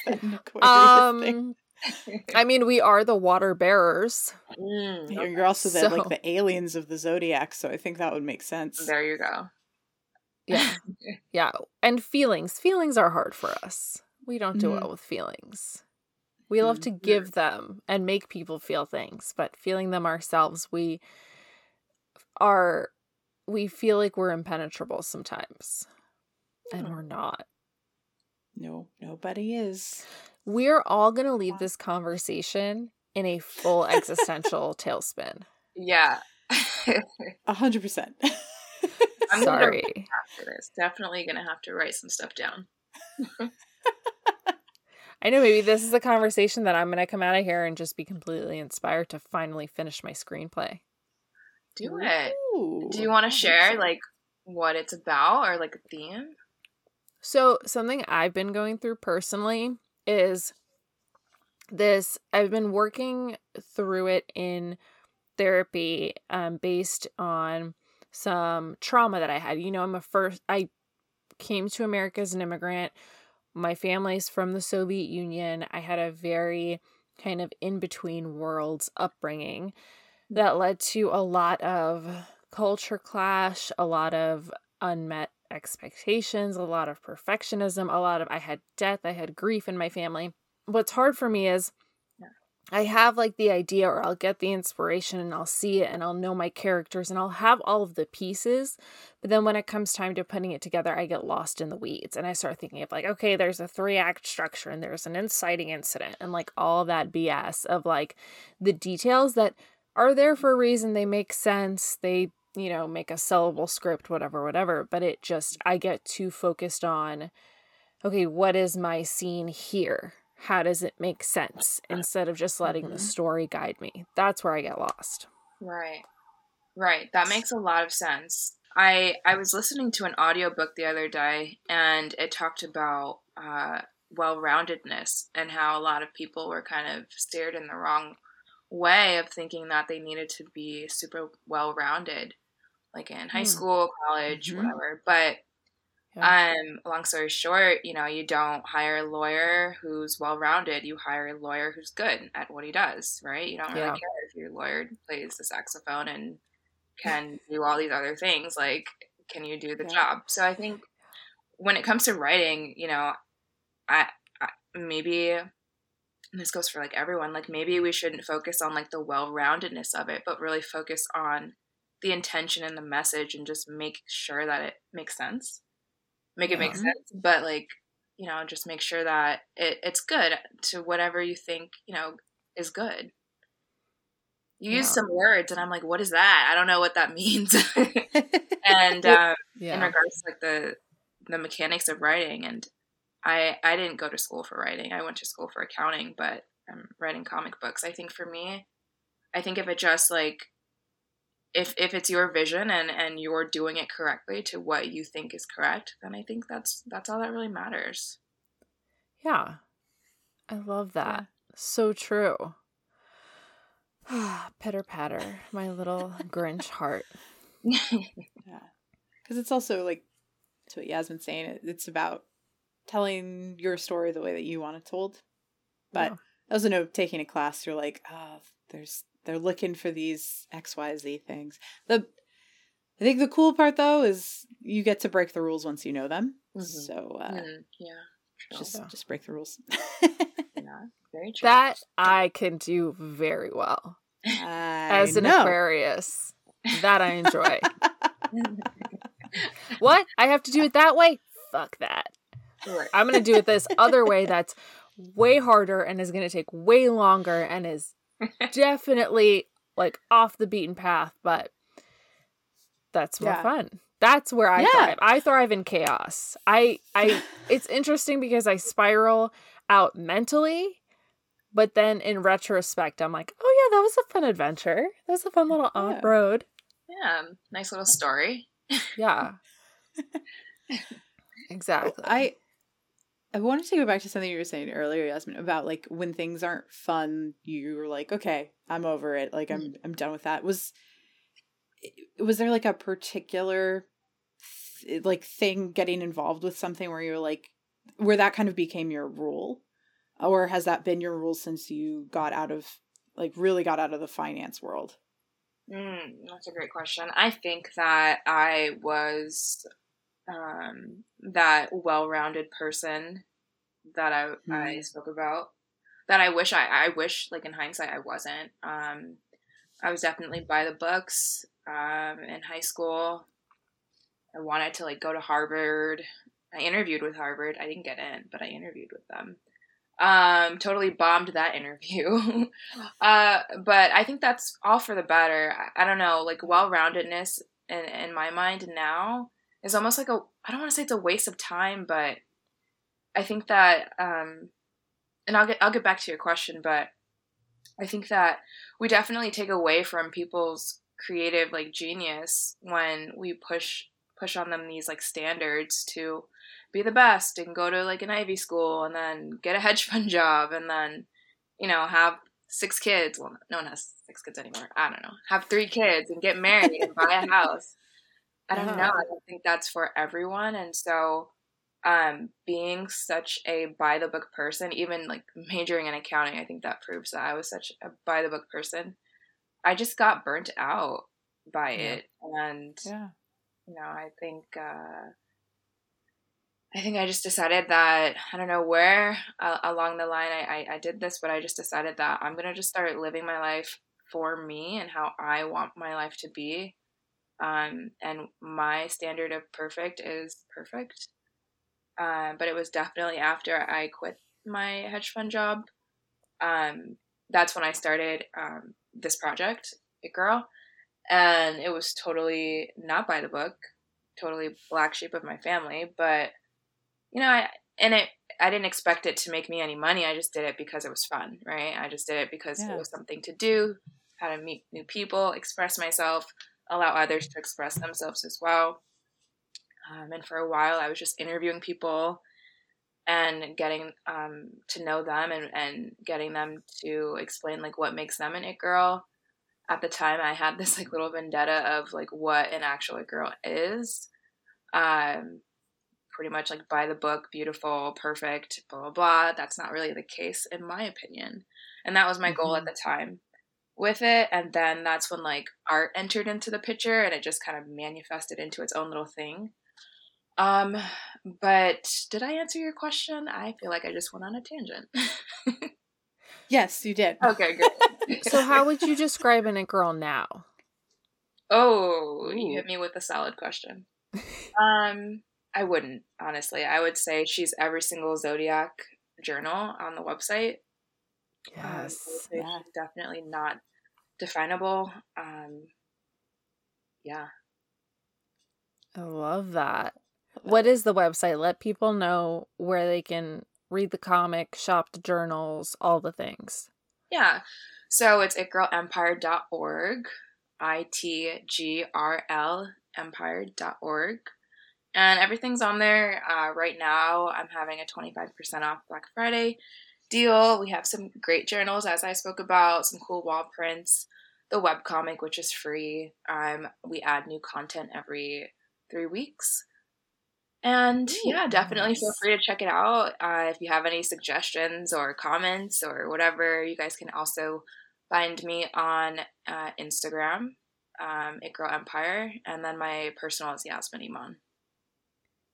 An thing. Um I mean, we are the water bearers. Mm, You're okay. you're also the like the aliens of the zodiac, so I think that would make sense. There you go. Yeah. Yeah. And feelings. Feelings are hard for us. We don't do Mhm. well with feelings. We love to Mhm. give them and make people feel things, but feeling them ourselves, we are we feel like we're impenetrable sometimes. And Hmm. we're not. No, nobody is. We're all going to leave this conversation in a full existential tailspin. Yeah. A hundred percent. I'm gonna Sorry. after this. Definitely gonna have to write some stuff down. I know maybe this is a conversation that I'm going to come out of here and just be completely inspired to finally finish my screenplay. Do it. Ooh. Do you want to share like what it's about or like a theme? So, something I've been going through personally is this I've been working through it in therapy um, based on some trauma that I had. You know, I'm a first, I came to America as an immigrant. My family's from the Soviet Union. I had a very kind of in between worlds upbringing mm. that led to a lot of culture clash, a lot of unmet expectations, a lot of perfectionism, a lot of I had death, I had grief in my family. What's hard for me is. I have like the idea or I'll get the inspiration and I'll see it and I'll know my characters and I'll have all of the pieces. But then when it comes time to putting it together, I get lost in the weeds and I start thinking of like, okay, there's a three act structure and there's an inciting incident and like all that BS of like the details that are there for a reason. They make sense. They, you know, make a sellable script, whatever, whatever. But it just, I get too focused on, okay, what is my scene here? How does it make sense? Instead of just letting the Mhm. story guide me. That's where I get lost. Right. Right. That makes a lot of sense. I I was listening to an audiobook the other day and it talked about uh well-roundedness and how a lot of people were kind of steered in the wrong way of thinking that they needed to be super well-rounded like in high Hmm. school, college, Mhm. whatever. But um long story short, you know, you don't hire a lawyer who's well-rounded. You hire a lawyer who's good at what he does, right? You don't really Yeah. care if your lawyer plays the saxophone and can do all these other things like can you do the Yeah. job so i think when it comes to writing you know I, I maybe this goes for like everyone like maybe we shouldn't focus on like the well-roundedness of it but really focus on the intention and the message and just make sure that it makes sense make it make Yeah. sense but like you know just make sure that it, it's good to whatever you think you know is good. You use some words and i'm like what is that? I don't know what that means. And um, in regards to like the the mechanics of writing and i i didn't go to school for writing. I went to school for accounting but i'm writing comic books. I think for me i think if it just like if if it's your vision and and you're doing it correctly to what you think is correct then i think that's that's all that really matters Yeah. I love that. So true. Pitter patter, my little Grinch heart. Yeah. Because it's also like, to what Yasmin's saying, it's about telling your story the way that you want it told. But Yeah. I also know taking a class, you're like, oh, there's, they're looking for these XYZ things. The, I think the cool part though is you get to break the rules once you know them. Mhm. So uh, Mm, yeah true. just, Yeah. just break the rules. yeah very true That I can do very well I as an know. Aquarius. That I enjoy. what? I have to do it that way? Fuck that. Right. I'm going to do it this other way that's way harder and is going to take way longer and is definitely like off the beaten path, but that's more Yeah. fun. That's where I Yeah. thrive. I thrive in chaos. I I it's interesting because I spiral out mentally, but then in retrospect I'm like, "Oh yeah, that was a fun adventure. That was a fun little Yeah. off road." Yeah, nice little story. Yeah. exactly. I I wanted to go back to something you were saying earlier, Yasmin, about like when things aren't fun, you're like, okay, I'm over it. Like I'm I'm done with that. Was was there like a particular th- like thing getting involved with something where you're like where that kind of became your rule? Or has that been your rule since you got out of like really got out of the finance world? Mm, that's a great question. I think that I was um, that well-rounded person that I I Mhm. spoke about. That I wish I I wish like in hindsight I wasn't. Um, I was definitely by the books um, in high school. I wanted to like go to Harvard. I interviewed with Harvard. I didn't get in, but I interviewed with them. Um, totally bombed that interview. uh, but I think that's all for the better. I, I don't know, like well-roundedness in in my mind now is almost like a I don't want to say it's a waste of time, but I think that um, and I'll get I'll get back to your question, but I think that we definitely take away from people's creative like genius when we push push on them these like standards to be the best and go to like an Ivy school and then get a hedge fund job and then you know have six kids. Well, no one has six kids anymore. I don't know. Have three kids and get married and buy a house. I don't know. I don't think that's for everyone, and so um, being such a by the book person, even like majoring in accounting, I think that proves that I was such a by the book person. I just got burnt out by Yeah. it, and Yeah. you know, I think uh, I think I just decided that I don't know where uh, along the line I, I I did this, but I just decided that I'm gonna just start living my life for me and how I want my life to be. Um, and my standard of perfect is perfect. Um, but it was definitely after I quit my hedge fund job. Um, that's when I started um, this project, It Girl, and it was totally not by the book, totally black sheep of my family. But you know, I and it I didn't expect it to make me any money. I just did it because it was fun, right? I just did it because Yeah. it was something to do, how to meet new people, express myself, allow others to express themselves as well. Um, and for a while, I was just interviewing people and getting um, to know them and, and getting them to explain like what makes them an it girl. At the time, I had this like little vendetta of like what an actual it girl is. Um, pretty much like by the book, beautiful, perfect, blah blah blah. That's not really the case in my opinion, and that was my goal at Mhm. the time with it. And then that's when like art entered into the picture, and it just kind of manifested into its own little thing. Um, but did I answer your question? I feel like I just went on a tangent. Yes, you did. okay, good. so how would you describe an it girl now? Oh, you hit me with a solid question. Um, I wouldn't honestly. I would say she's every single zodiac journal on the website. Um, Yes. say Yeah. definitely not definable. Um, yeah. I love that. What is the website? Let people know where they can read the comic, shop the journals, all the things. Yeah. So it's itgirlempire.org, I T G R L empire.org. And everything's on there. Uh, right now, I'm having a 25% off Black Friday deal. We have some great journals, as I spoke about, some cool wall prints, the webcomic, which is free. Um, we add new content every three weeks. And Ooh, yeah, definitely feel free to check it out. Uh, if you have any suggestions or comments or whatever, you guys can also find me on uh, Instagram, um, It Girl Empire, and then my personal is Yasmin Iman.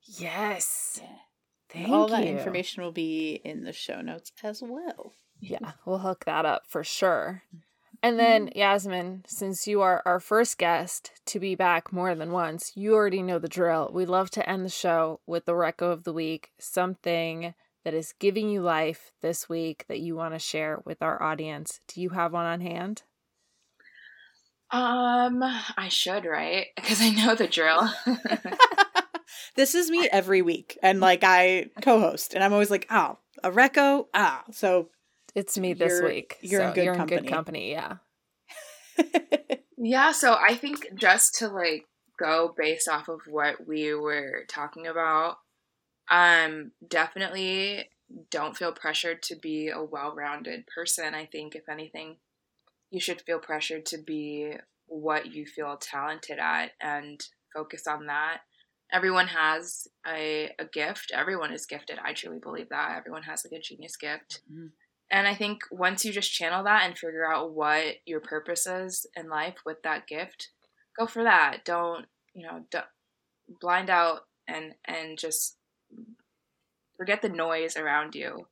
Yes. Yeah. Thank All that information will be in the show notes as well. Yeah, we'll hook that up for sure. And then, Yasmin, since you are our first guest to be back more than once, you already know the drill. We love to end the show with the Reco of the Week, something that is giving you life this week that you want to share with our audience. Do you have one on hand? Um, I should, right? Because I know the drill. this is me every week, and like I co-host, and I'm always like, "Oh, a reco, ah." So it's me this you're, week. You're so in good you're company. in good company. Yeah. yeah. So I think just to like go based off of what we were talking about, um, definitely don't feel pressured to be a well-rounded person. I think if anything you should feel pressured to be what you feel talented at and focus on that. Everyone has a, a gift. Everyone is gifted. I truly believe that. Everyone has like a genius gift. Mm-hmm. And I think once you just channel that and figure out what your purpose is in life with that gift, go for that. Don't, you know, don't blind out and and just forget the noise around you.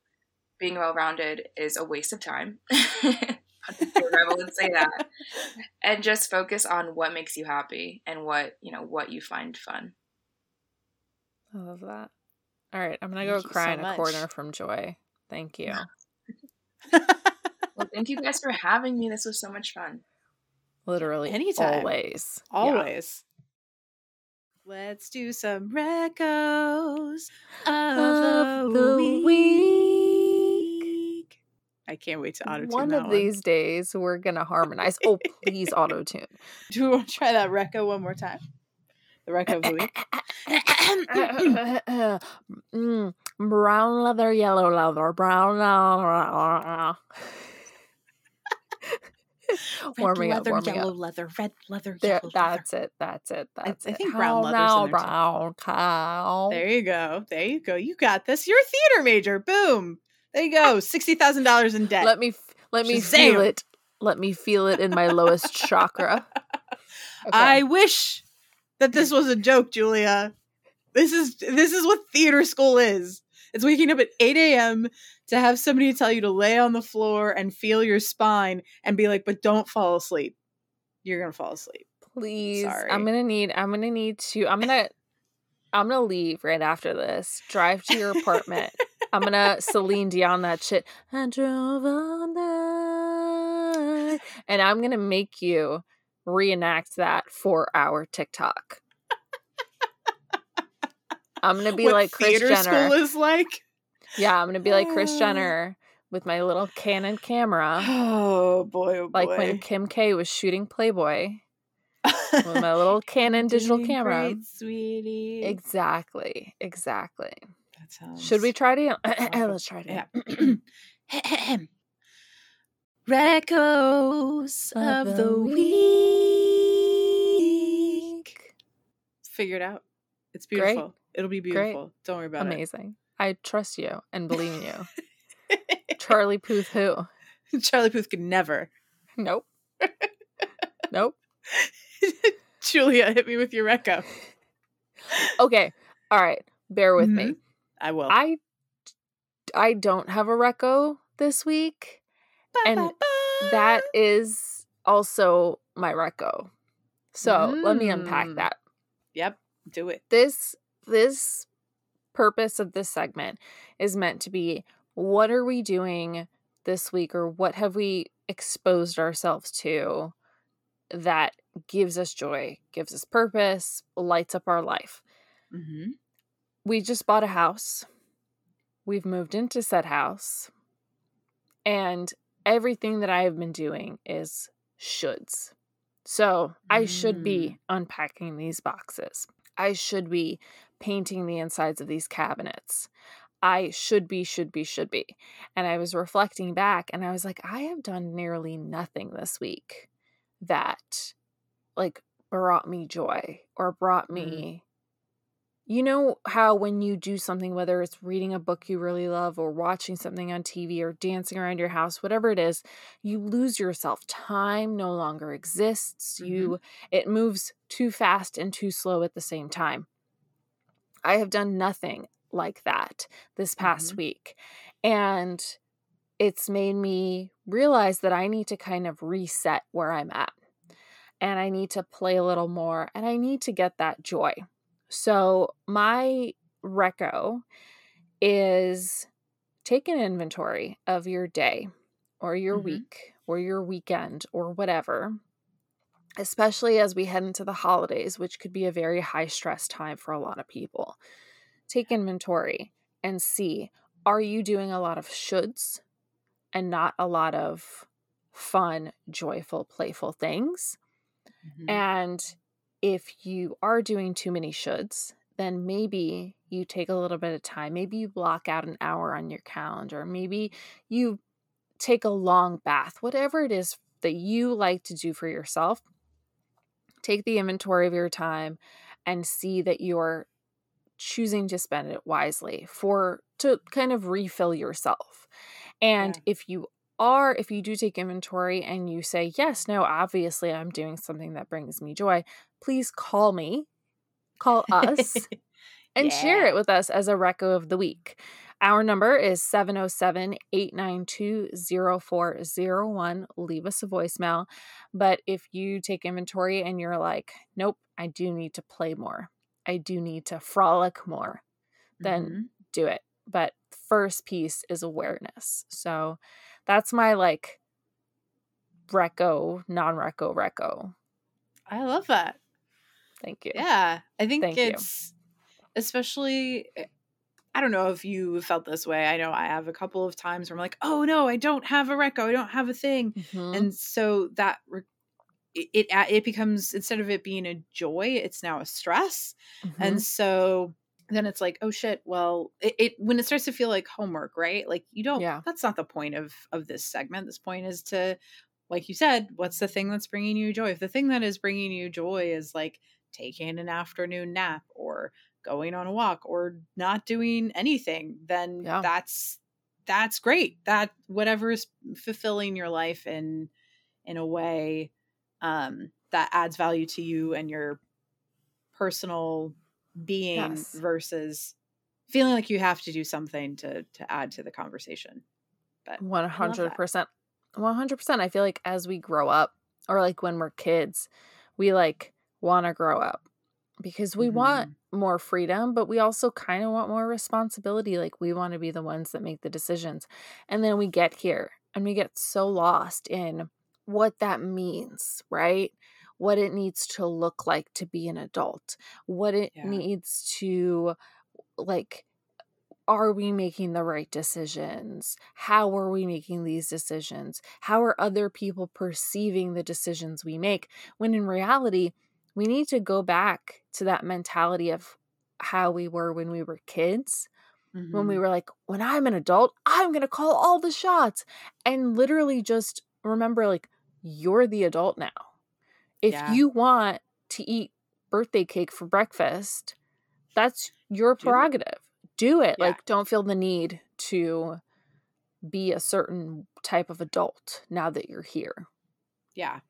Being well rounded is a waste of time. I would say that. And just focus on what makes you happy and what, you know, what you find fun. I love that. All right, I'm gonna thank go cry so in a corner from joy. Thank you. well, thank you guys for having me. This was so much fun. Literally, anytime, always, always. Yeah. Let's do some recos of, of the, the week. week. I can't wait to auto tune. One of one. these days, we're gonna harmonize. Oh, please auto tune. Do we want to try that reco one more time? The reco of the week. mm, brown leather, yellow leather, brown leather. warming leather, up, warming yellow up. leather, red leather, there, yellow That's leather. it. That's it. That's I, it. I think brown leather. Now, brown cow. There you go. There you go. You got this. You're a theater major. Boom. There you go. Sixty thousand dollars in debt. Let me let me Shazam. feel it. Let me feel it in my lowest chakra. Okay. I wish that this was a joke, Julia. This is this is what theater school is. It's waking up at 8 a.m. to have somebody tell you to lay on the floor and feel your spine and be like, but don't fall asleep. You're gonna fall asleep. Please. Sorry. I'm gonna need I'm gonna need to I'm gonna I'm gonna leave right after this. Drive to your apartment. I'm gonna Celine Dion that shit. I drove all night. And I'm gonna make you reenact that for our TikTok. I'm gonna be what like Kris Jenner. School is like. Yeah, I'm gonna be like Kris uh. Jenner with my little Canon camera. Oh boy, oh boy. Like when Kim K was shooting Playboy with my little Canon digital camera. Great, sweetie. Exactly. Exactly. Should we try to? Let's try to. Yeah. Recos of, of the, the week. Figured out. It's beautiful. Great. It'll be beautiful. Great. Don't worry about Amazing. it. Amazing. I trust you and believe in you. Charlie Puth who? Charlie Puth could never. Nope. nope. Julia, hit me with your reco. okay. All right. Bear with mm-hmm. me. I will. I I don't have a reco this week. And that is also my reco. So mm. let me unpack that. Yep. Do it. This this purpose of this segment is meant to be what are we doing this week or what have we exposed ourselves to that gives us joy, gives us purpose, lights up our life. Mm-hmm. We just bought a house. We've moved into said house. And everything that I have been doing is shoulds. So I should be Mm. unpacking these boxes. I should be painting the insides of these cabinets. I should be, should be, should be. And I was reflecting back and I was like, I have done nearly nothing this week that like brought me joy or brought Mm. me you know how when you do something whether it's reading a book you really love or watching something on TV or dancing around your house whatever it is you lose yourself time no longer exists Mm-hmm. you it moves too fast and too slow at the same time i have done nothing like that this past Mhm. week and it's made me realize that I need to kind of reset where I'm at. And I need to play a little more and I need to get that joy. So, my reco is take an inventory of your day or your mm-hmm. week or your weekend or whatever, especially as we head into the holidays, which could be a very high stress time for a lot of people. Take inventory and see are you doing a lot of shoulds and not a lot of fun, joyful, playful things? Mm-hmm. And if you are doing too many shoulds, then maybe you take a little bit of time. Maybe you block out an hour on your calendar. Maybe you take a long bath, whatever it is that you like to do for yourself. Take the inventory of your time and see that you're choosing to spend it wisely for to kind of refill yourself. And yeah. if you are, if you do take inventory and you say, yes, no, obviously I'm doing something that brings me joy, please call me, call us, and yeah. share it with us as a reco of the week. Our number is 707 892 0401. Leave us a voicemail. But if you take inventory and you're like, nope, I do need to play more, I do need to frolic more, then mm-hmm. do it. But first piece is awareness. So that's my like reco, non reco, reco. I love that. Thank you. Yeah. I think Thank it's you. especially eh, I don't know if you felt this way. I know I have a couple of times where I'm like, "Oh no, I don't have a reco. I don't have a thing." Mm-hmm. And so that re- it it becomes instead of it being a joy, it's now a stress. Mm-hmm. And so then it's like oh shit well it, it, when it starts to feel like homework right like you don't yeah that's not the point of of this segment this point is to like you said what's the thing that's bringing you joy if the thing that is bringing you joy is like taking an afternoon nap or going on a walk or not doing anything then yeah. that's that's great that whatever is fulfilling your life in in a way um that adds value to you and your personal being yes. versus feeling like you have to do something to to add to the conversation. But 100%. 100%. I feel like as we grow up or like when we're kids, we like want to grow up because we mm-hmm. want more freedom, but we also kind of want more responsibility. Like we want to be the ones that make the decisions. And then we get here and we get so lost in what that means, right? what it needs to look like to be an adult, what it yeah. needs to like are we making the right decisions? How are we making these decisions? How are other people perceiving the decisions we make? When in reality, we need to go back to that mentality of how we were when we were kids. Mm-hmm. When we mm-hmm. were like, when I'm an adult, I'm going to call all the shots. And literally just remember, like, you're the adult now. If yeah. you want to eat birthday cake for breakfast, that's your prerogative. Do it. Yeah. Like, don't feel the need to be a certain type of adult now that you're here. Yeah.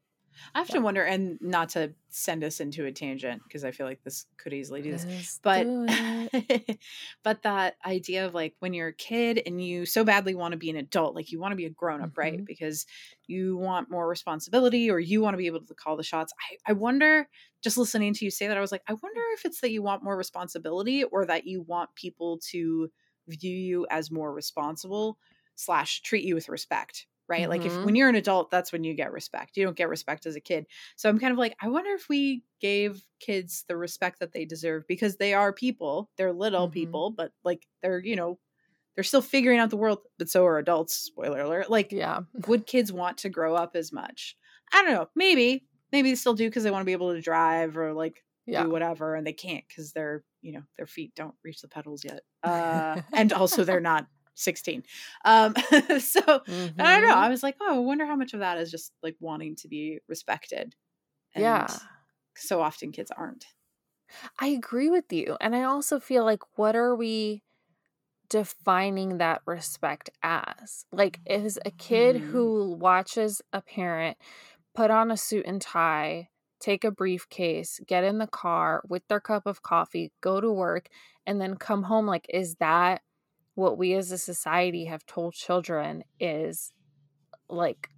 I have yeah. to wonder, and not to send us into a tangent because I feel like this could easily do this, but but that idea of like when you're a kid and you so badly want to be an adult, like you want to be a grown up, mm-hmm. right? Because you want more responsibility or you want to be able to call the shots. I, I wonder, just listening to you say that, I was like, I wonder if it's that you want more responsibility or that you want people to view you as more responsible slash treat you with respect right? Mm-hmm. Like if mm-hmm. when you're an adult, that's when you get respect. You don't get respect as a kid. So I'm kind of like, I wonder if we gave kids the respect that they deserve because they are people. They're little mm-hmm. people, but like they're, you know, they're still figuring out the world, but so are adults. Spoiler alert. Like, yeah. would kids want to grow up as much? I don't know. Maybe. Maybe they still do because they want to be able to drive or like yeah. do whatever and they can't because they're you know their feet don't reach the pedals yet uh and also they're not 16. Um, so mm-hmm. I don't know. I mm-hmm. was like, oh, I wonder how much of that is just like wanting to be respected. And yeah. So often kids aren't. I agree with you. And I also feel like, what are we defining that respect as? Like, is a kid mm. who watches a parent put on a suit and tie, take a briefcase, get in the car with their cup of coffee, go to work, and then come home, like, is that what we as a society have told children is like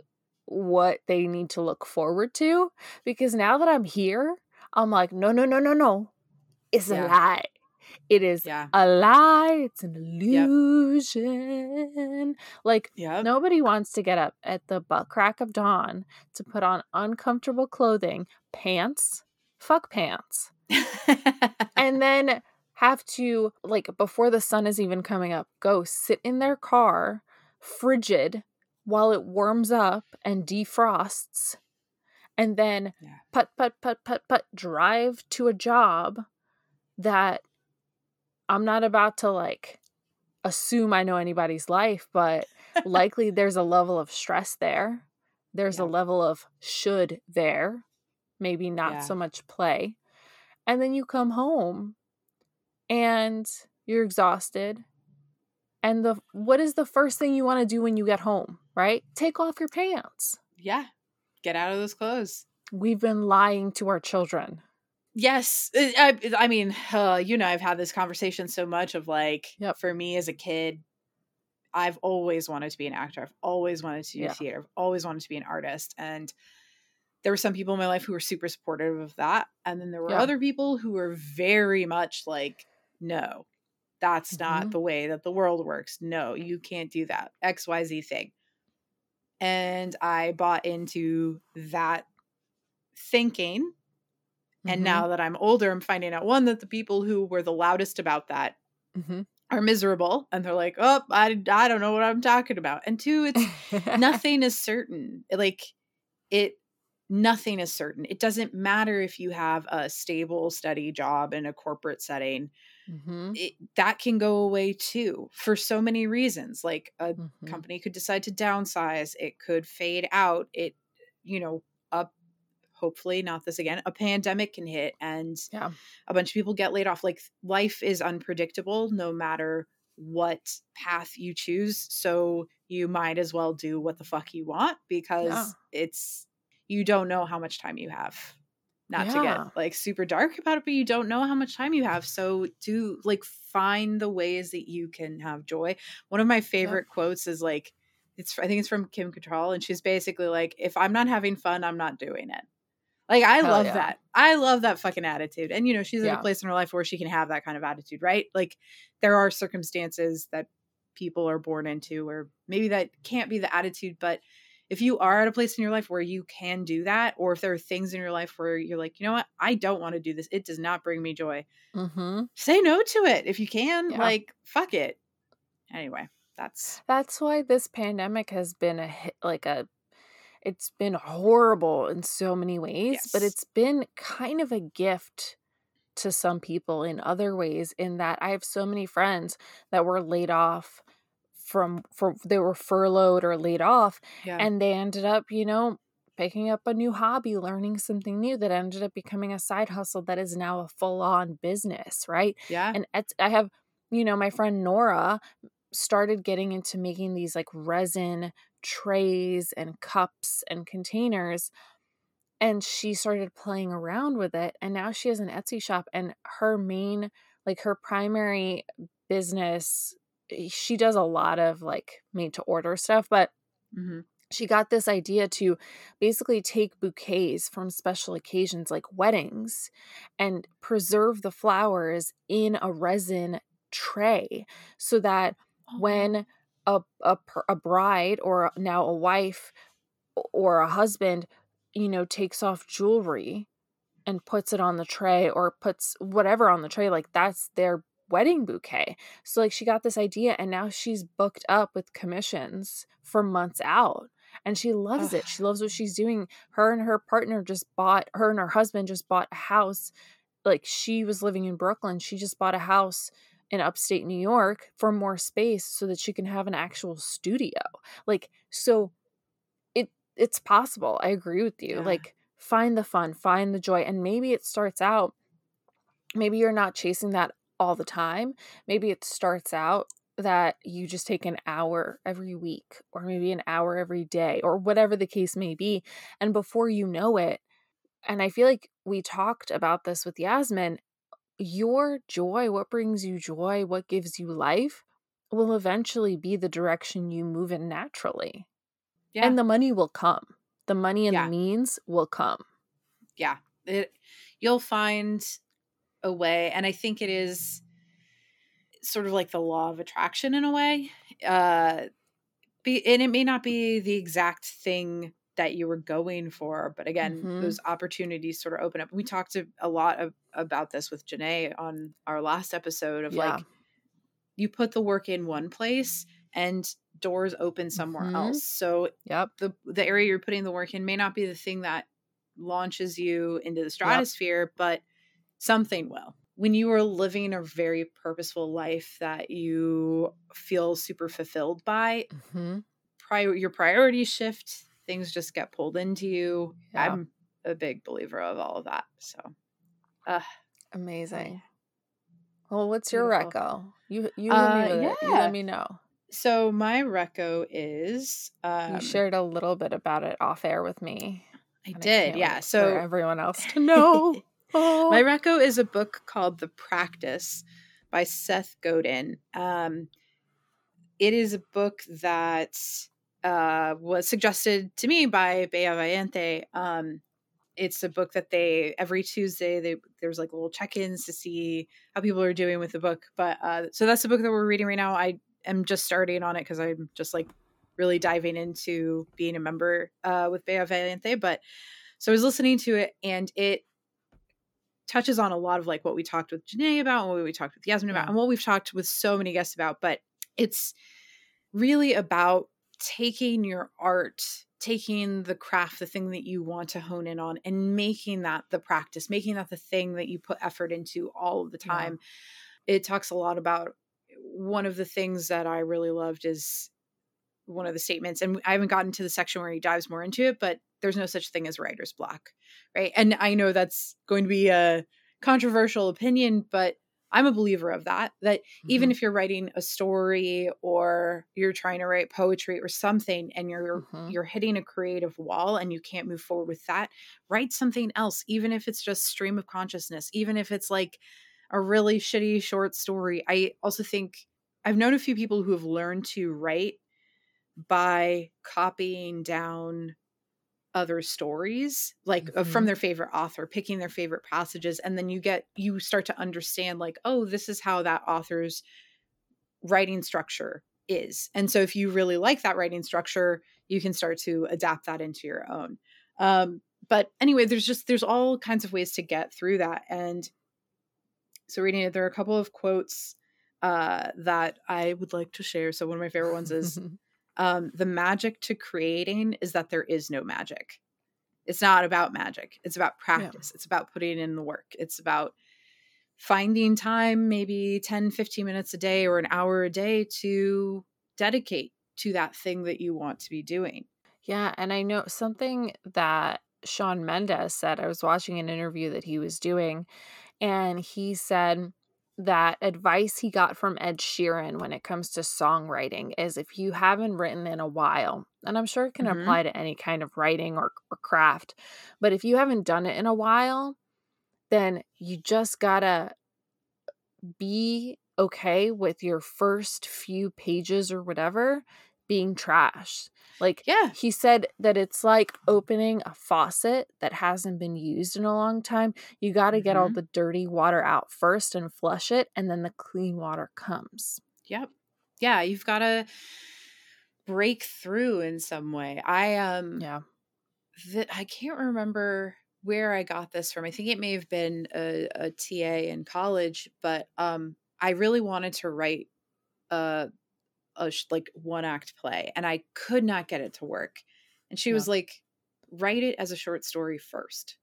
what they need to look forward to because now that I'm here, I'm like, no, no, no, no, no. It's Yeah. a lie. It is Yeah. a lie. It's an illusion. Like Yep. nobody wants to get up at the butt crack of dawn to put on uncomfortable clothing, pants, fuck pants, and then have to like before the sun is even coming up, go sit in their car, frigid, while it warms up and defrosts, and then Yeah. put put put put put drive to a job that I'm not about to like assume I know anybody's life, but likely there's a level of stress there. There's a level of should there, maybe not Yeah. so much play. And then you come home and you're exhausted. And the what is the first thing you want to do when you get home, right? Take off your pants. yeah. Get out of those clothes. We've been lying to our children. Yes, uh, I, I mean, uh, you know, I've had this conversation so much of like, Yep. for me as a kid, I've always wanted to be an actor. I've always wanted to do Yeah. theater. I've always wanted to be an artist. And there were some people in my life who were super supportive of that. And then there were Yeah. other people who were very much like, no, that's not Mhm. the way that the world works. No, you can't do that. XYZ thing. And I bought into that thinking and Mhm. now that I'm older, I'm finding out one that the people who were the loudest about that Mhm. are miserable and they're like, oh, I, I don't know what I'm talking about. And two, it's nothing is certain. Like it, nothing is certain. It doesn't matter if you have a stable, steady job in a corporate setting. Mhm. It, that can go away too for so many reasons. Like a Mhm. company could decide to downsize, it could fade out. It, you know, up hopefully not this again a pandemic can hit and Yeah. a bunch of people get laid off like life is unpredictable no matter what path you choose so you might as well do what the fuck you want because Yeah. it's you don't know how much time you have not to get like super dark about it but you don't know how much time you have so do like find the ways that you can have joy one of my favorite quotes is like it's i think it's from kim Cattrall, and she's basically like if i'm not having fun i'm not doing it like I Hell love yeah. that. I love that fucking attitude. And you know, she's at Yeah. a place in her life where she can have that kind of attitude, right? Like there are circumstances that people are born into where maybe that can't be the attitude, but if you are at a place in your life where you can do that, or if there are things in your life where you're like, you know what, I don't want to do this. It does not bring me joy. Mhm. Say no to it if you can. Yeah. Like, fuck it. Anyway, that's That's why this pandemic has been a hit, like a it's been horrible in so many ways, but it's been kind of a gift to some people in other ways in that I have so many friends that were laid off from for they were furloughed or laid off yeah. and they ended up, you know, picking up a new hobby, learning something new that ended up becoming a side hustle that is now a full-on business, right? yeah. and it's, I have, you know, my friend Nora started getting into making these like resin trays and cups and containers. And she started playing around with it. And now she has an Etsy shop. And her main, like her primary business, she does a lot of like made to order stuff, but Mhm. she got this idea to basically take bouquets from special occasions like weddings and preserve the flowers in a resin tray so that Oh, when a, a, a bride or now a wife or a husband you know takes off jewelry and puts it on the tray or puts whatever on the tray like that's their wedding bouquet. So like she got this idea and now she's booked up with commissions for months out and she loves it. She loves what she's doing. Her and her partner just bought her and her husband just bought a house like she was living in brooklyn. She just bought a house in upstate new york for more space so that she can have an actual studio. Like so it it's possible. I agree with you. Yeah. like find the fun find the joy and maybe it starts out maybe you're not chasing that all the time maybe it starts out that you just take an hour every week or maybe an hour every day or whatever the case may be and before you know it and i feel like we talked about this with yasmin your joy what brings you joy what gives you life will eventually be the direction you move in naturally. Yeah. And the money will come. The money and Yeah. the means will come. yeah it you'll find a way and i think it is sort of like the law of attraction in a way uh be and it may not be the exact thing that you were going for but again Mhm. those opportunities sort of open up we talked a, lot of, about this with Janae on our last episode of Yeah. like you put the work in one place and doors open somewhere Mhm. else so Yep. the the area you're putting the work in may not be the thing that launches you into the stratosphere, but something will. When you are living a very purposeful life that you feel super fulfilled by, hmm prior your priorities shift, things just get pulled into you. Yeah. I'm a big believer of all of that. So, uh, Amazing. Well, what's your Beautiful. reco? You you Uh, me with it. You let me know. so my reco is um, You shared a little bit about it off air with me. I did, can't yeah. So for everyone else to know. Oh. My reco is a book called The Practice by Seth Godin. Um, it is a book that uh, was suggested to me by Bea Valiente. Um, it's a book that they every Tuesday they there's like little check-ins to see how people are doing with the book. But uh, so that's the book that we're reading right now. I am just starting on it because I'm just like really diving into being a member uh, with Bea Valiente. But so I was listening to it and it touches on a lot of like what we talked with Janae about and what we talked with Yasmin about Yeah. and what we've talked with so many guests about. But it's really about taking your art, taking the craft, the thing that you want to hone in on, and making that the practice, making that the thing that you put effort into all of the Yeah. time. It talks a lot about one of the things that I really loved is one of the statements, and I haven't gotten to the section where he dives more into it, but there's no such thing as writer's block, right? And I know that's going to be a controversial opinion, but I'm a believer of that. That even Mhm. if you're writing a story or you're trying to write poetry or something and you're Mhm. you're hitting a creative wall and you can't move forward with that, write something else, even if it's just stream of consciousness, even if it's like a really shitty short story. I also think I've known a few people who have learned to write by copying down other stories like uh, from Mhm. their favorite author picking their favorite passages and then you get you start to understand like oh this is how that author's writing structure is and so if you really like that writing structure you can start to adapt that into your own um but anyway there's just there's all kinds of ways to get through that and so reading it there are a couple of quotes uh that i would like to share so one of my favorite ones is um, the magic to creating is that there is no magic. It's not about magic. It's about practice. It's about putting in the work. It's about finding time, maybe 10, 15 minutes a day or an hour a day to dedicate to that thing that you want to be doing. Yeah, and I know something that Shawn Mendes said. I was watching an interview that he was doing, and he said that advice he got from Ed Sheeran when it comes to songwriting is if you haven't written in a while, and I'm sure it can Mhm. apply to any kind of writing or, or craft, but if you haven't done it in a while, then you just gotta be okay with your first few pages or whatever being trash. Like Yeah. he said that it's like opening a faucet that hasn't been used in a long time. You got to get all Mhm. the dirty water out first and flush it, and then the clean water comes. Yep. Yeah. You've got to break through in some way. I, um, Yeah. th- I can't remember where I got this from. I think it may have been a, a TA in college, but um, I really wanted to write a, a sh- like one act play, and I could not get it to work. And she was like, "Write it as a short story first,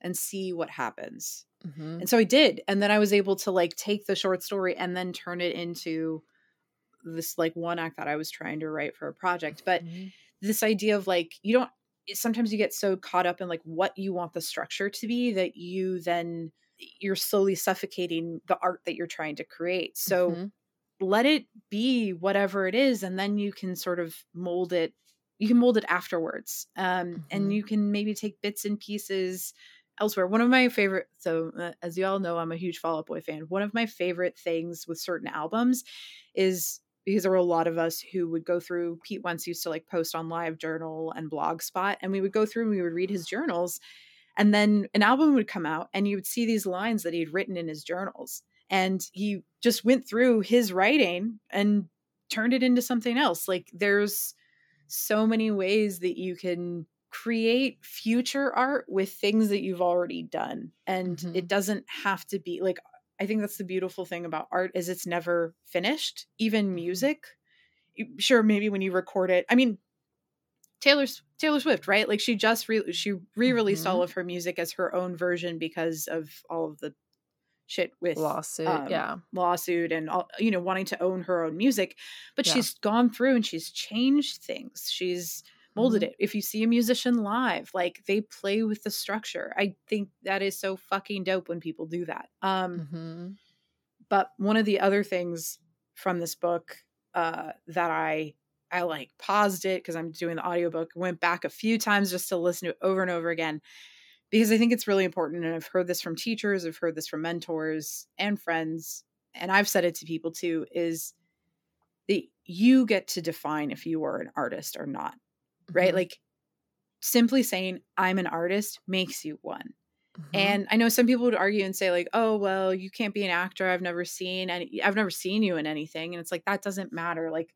and see what happens." hmm And so I did, and then I was able to like take the short story and then turn it into this like one act that I was trying to write for a project. But this idea of like you don't sometimes you get so caught up in like what you want the structure to be that you then you're slowly suffocating the art that you're trying to create so Mhm. Let it be whatever it is and then you can sort of mold it you can mold it afterwards um, and Mhm. you can maybe take bits and pieces elsewhere. One of my favorite so uh, as you all know i'm a huge fall out boy fan. One of my favorite things with certain albums is because there were a lot of us who would go through Pete once used to like post on live journal and blogspot and we would go through and we would read his journals and then an album would come out and you would see these lines that he'd written in his journals and he just went through his writing and turned it into something else. Like there's so many ways that you can create future art with things that you've already done and Mhm. it doesn't have to be like i think that's the beautiful thing about art is it's never finished. Even music sure maybe when you record it i mean taylor's taylor swift right? Like she just re- she re-released all of her music as her own version because of all of the shit with Lawsuit. um, yeah. lawsuit and all you know wanting to own her own music but Yeah. she's gone through and she's changed things she's molded Mhm. it if you see a musician live like they play with the structure i think that is so fucking dope when people do that um hmm but one of the other things from this book uh that i i like paused it because i'm doing the audiobook went back a few times just to listen to it over and over again because i think it's really important and i've heard this from teachers i've heard this from mentors and friends and i've said it to people too is that you get to define if you are an artist or not right Mhm. like simply saying i'm an artist makes you one Mhm. and I know some people would argue and say like, "Oh, well, you can't be an actor. I've never seen any I've never seen you in anything." And it's like that doesn't matter. Like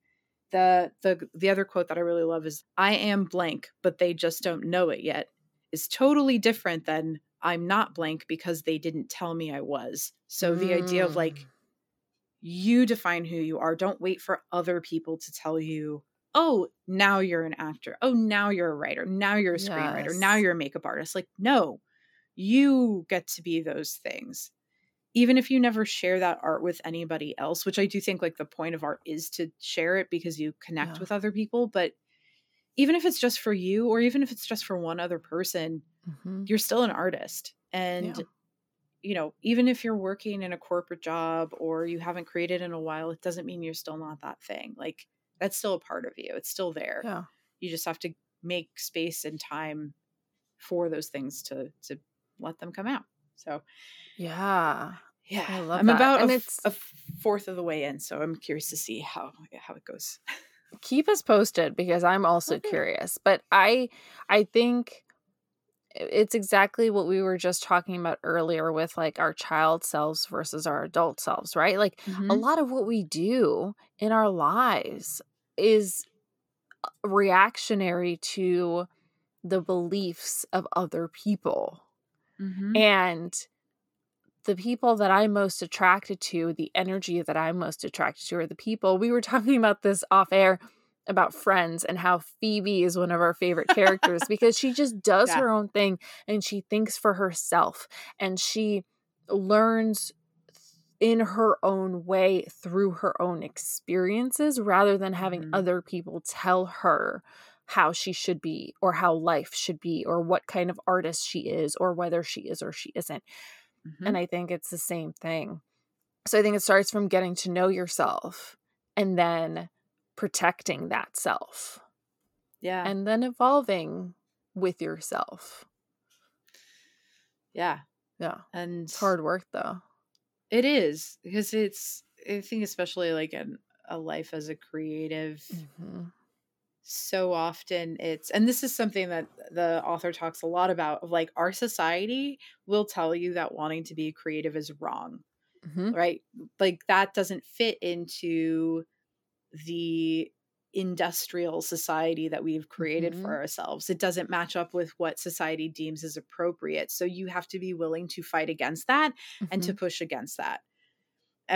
the the the other quote that I really love is I am blank, but they just don't know it yet. Is totally different than I'm not blank because they didn't tell me I was. So the idea of like Mm. you define who you are. Don't wait for other people to tell you, oh, now you're an actor. Oh, now you're a writer. Now you're a screenwriter. Now you're a makeup artist. Like, no, you get to be those things. Even if you never share that art with anybody else, which I do think like the point of art is to share it because you connect Yeah. with other people. But even if it's just for you, or even if it's just for one other person, Mhm. you're still an artist. And Yeah. you know, even if you're working in a corporate job or you haven't created in a while, it doesn't mean you're still not that thing. Like that's still a part of you. It's still there. Yeah. You just have to make space and time for those things to to let them come out. So Yeah. yeah, I love it. I'm that. about And a, it's- a fourth of the way in, so I'm curious to see how how it goes. keep us posted because i'm also Okay. curious but i i think it's exactly what we were just talking about earlier with like our child selves versus our adult selves right like a lot of what we do in our lives is uh, reactionary to the beliefs of other people Mhm. and the people that I'm most attracted to, the energy that I'm most attracted to, are the people. We were talking about this off air about friends and how Phoebe is one of our favorite characters because she just does Yeah. her own thing and she thinks for herself and she learns in her own way through her own experiences rather than having Mhm. other people tell her how she should be or how life should be or what kind of artist she is or whether she is or she isn't. Mhm. And I think it's the same thing. So I think it starts from getting to know yourself and then protecting that self yeah, and then evolving with yourself. yeah, Yeah. and It's hard work though. It is because it's. I think especially like in a life as a creative, Mhm. So often it's and this is something that the author talks a lot about of like our society will tell you that wanting to be creative is wrong Mhm. right like that doesn't fit into the industrial society that we've created for Mhm. ourselves it doesn't match up with what society deems as appropriate so you have to be willing to fight against that and to Mhm. push against that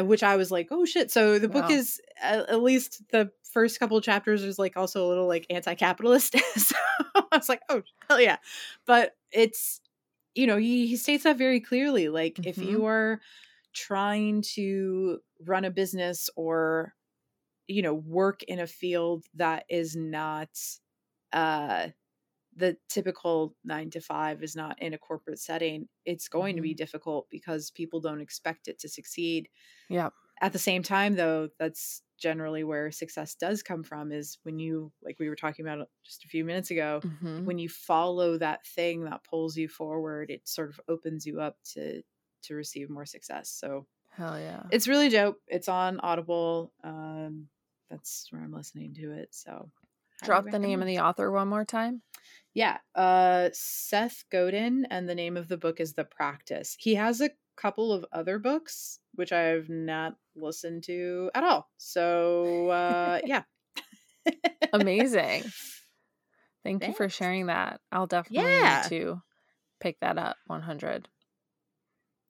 which i was like oh shit so the book Wow. is at, least the first couple chapters is like also a little like anti-capitalist so i was like oh hell yeah but it's you know he, he states that very clearly like if Mhm. you are trying to run a business or you know work in a field that is not uh the typical nine to five is not in a corporate setting, it's going to be difficult because people don't expect it to succeed. Yeah. At the same time, though, that's generally where success does come from is when you, like we were talking about just a few minutes ago, Mhm. when you follow that thing that pulls you forward, it sort of opens you up to to receive more success. So Hell yeah. it's really dope. It's on Audible. Um, that's where I'm listening to it. So drop the name of the author one more time. Yeah, uh, Seth Godin, and the name of the book is The Practice. He has a couple of other books which I've not listened to at all. So uh, yeah, amazing. Thank Thanks. you for sharing that. I'll definitely yeah. need to pick that up. One hundred.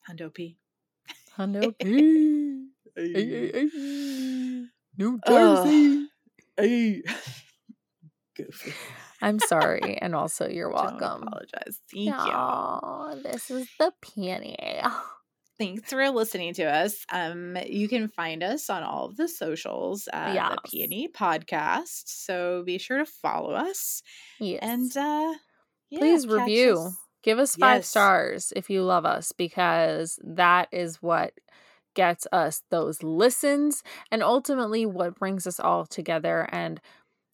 Hundo P. Hundo P. New Jersey. Uh, hey. Goofy. I'm sorry, and also you're welcome. Don't apologize. Thank no, you. This is the peony. Thanks for listening to us. Um, you can find us on all of the socials at yes. the Peony Podcast. So be sure to follow us. Yes. And uh yeah, please review. Us. Give us five yes. stars if you love us, because that is what gets us those listens and ultimately what brings us all together and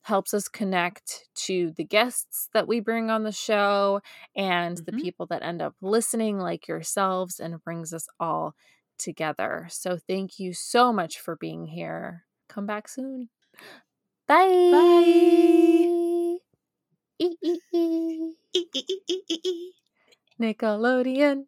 helps us connect to the guests that we bring on the show and mm-hmm. the people that end up listening, like yourselves, and brings us all together. So, thank you so much for being here. Come back soon. Bye. Bye. Nickelodeon.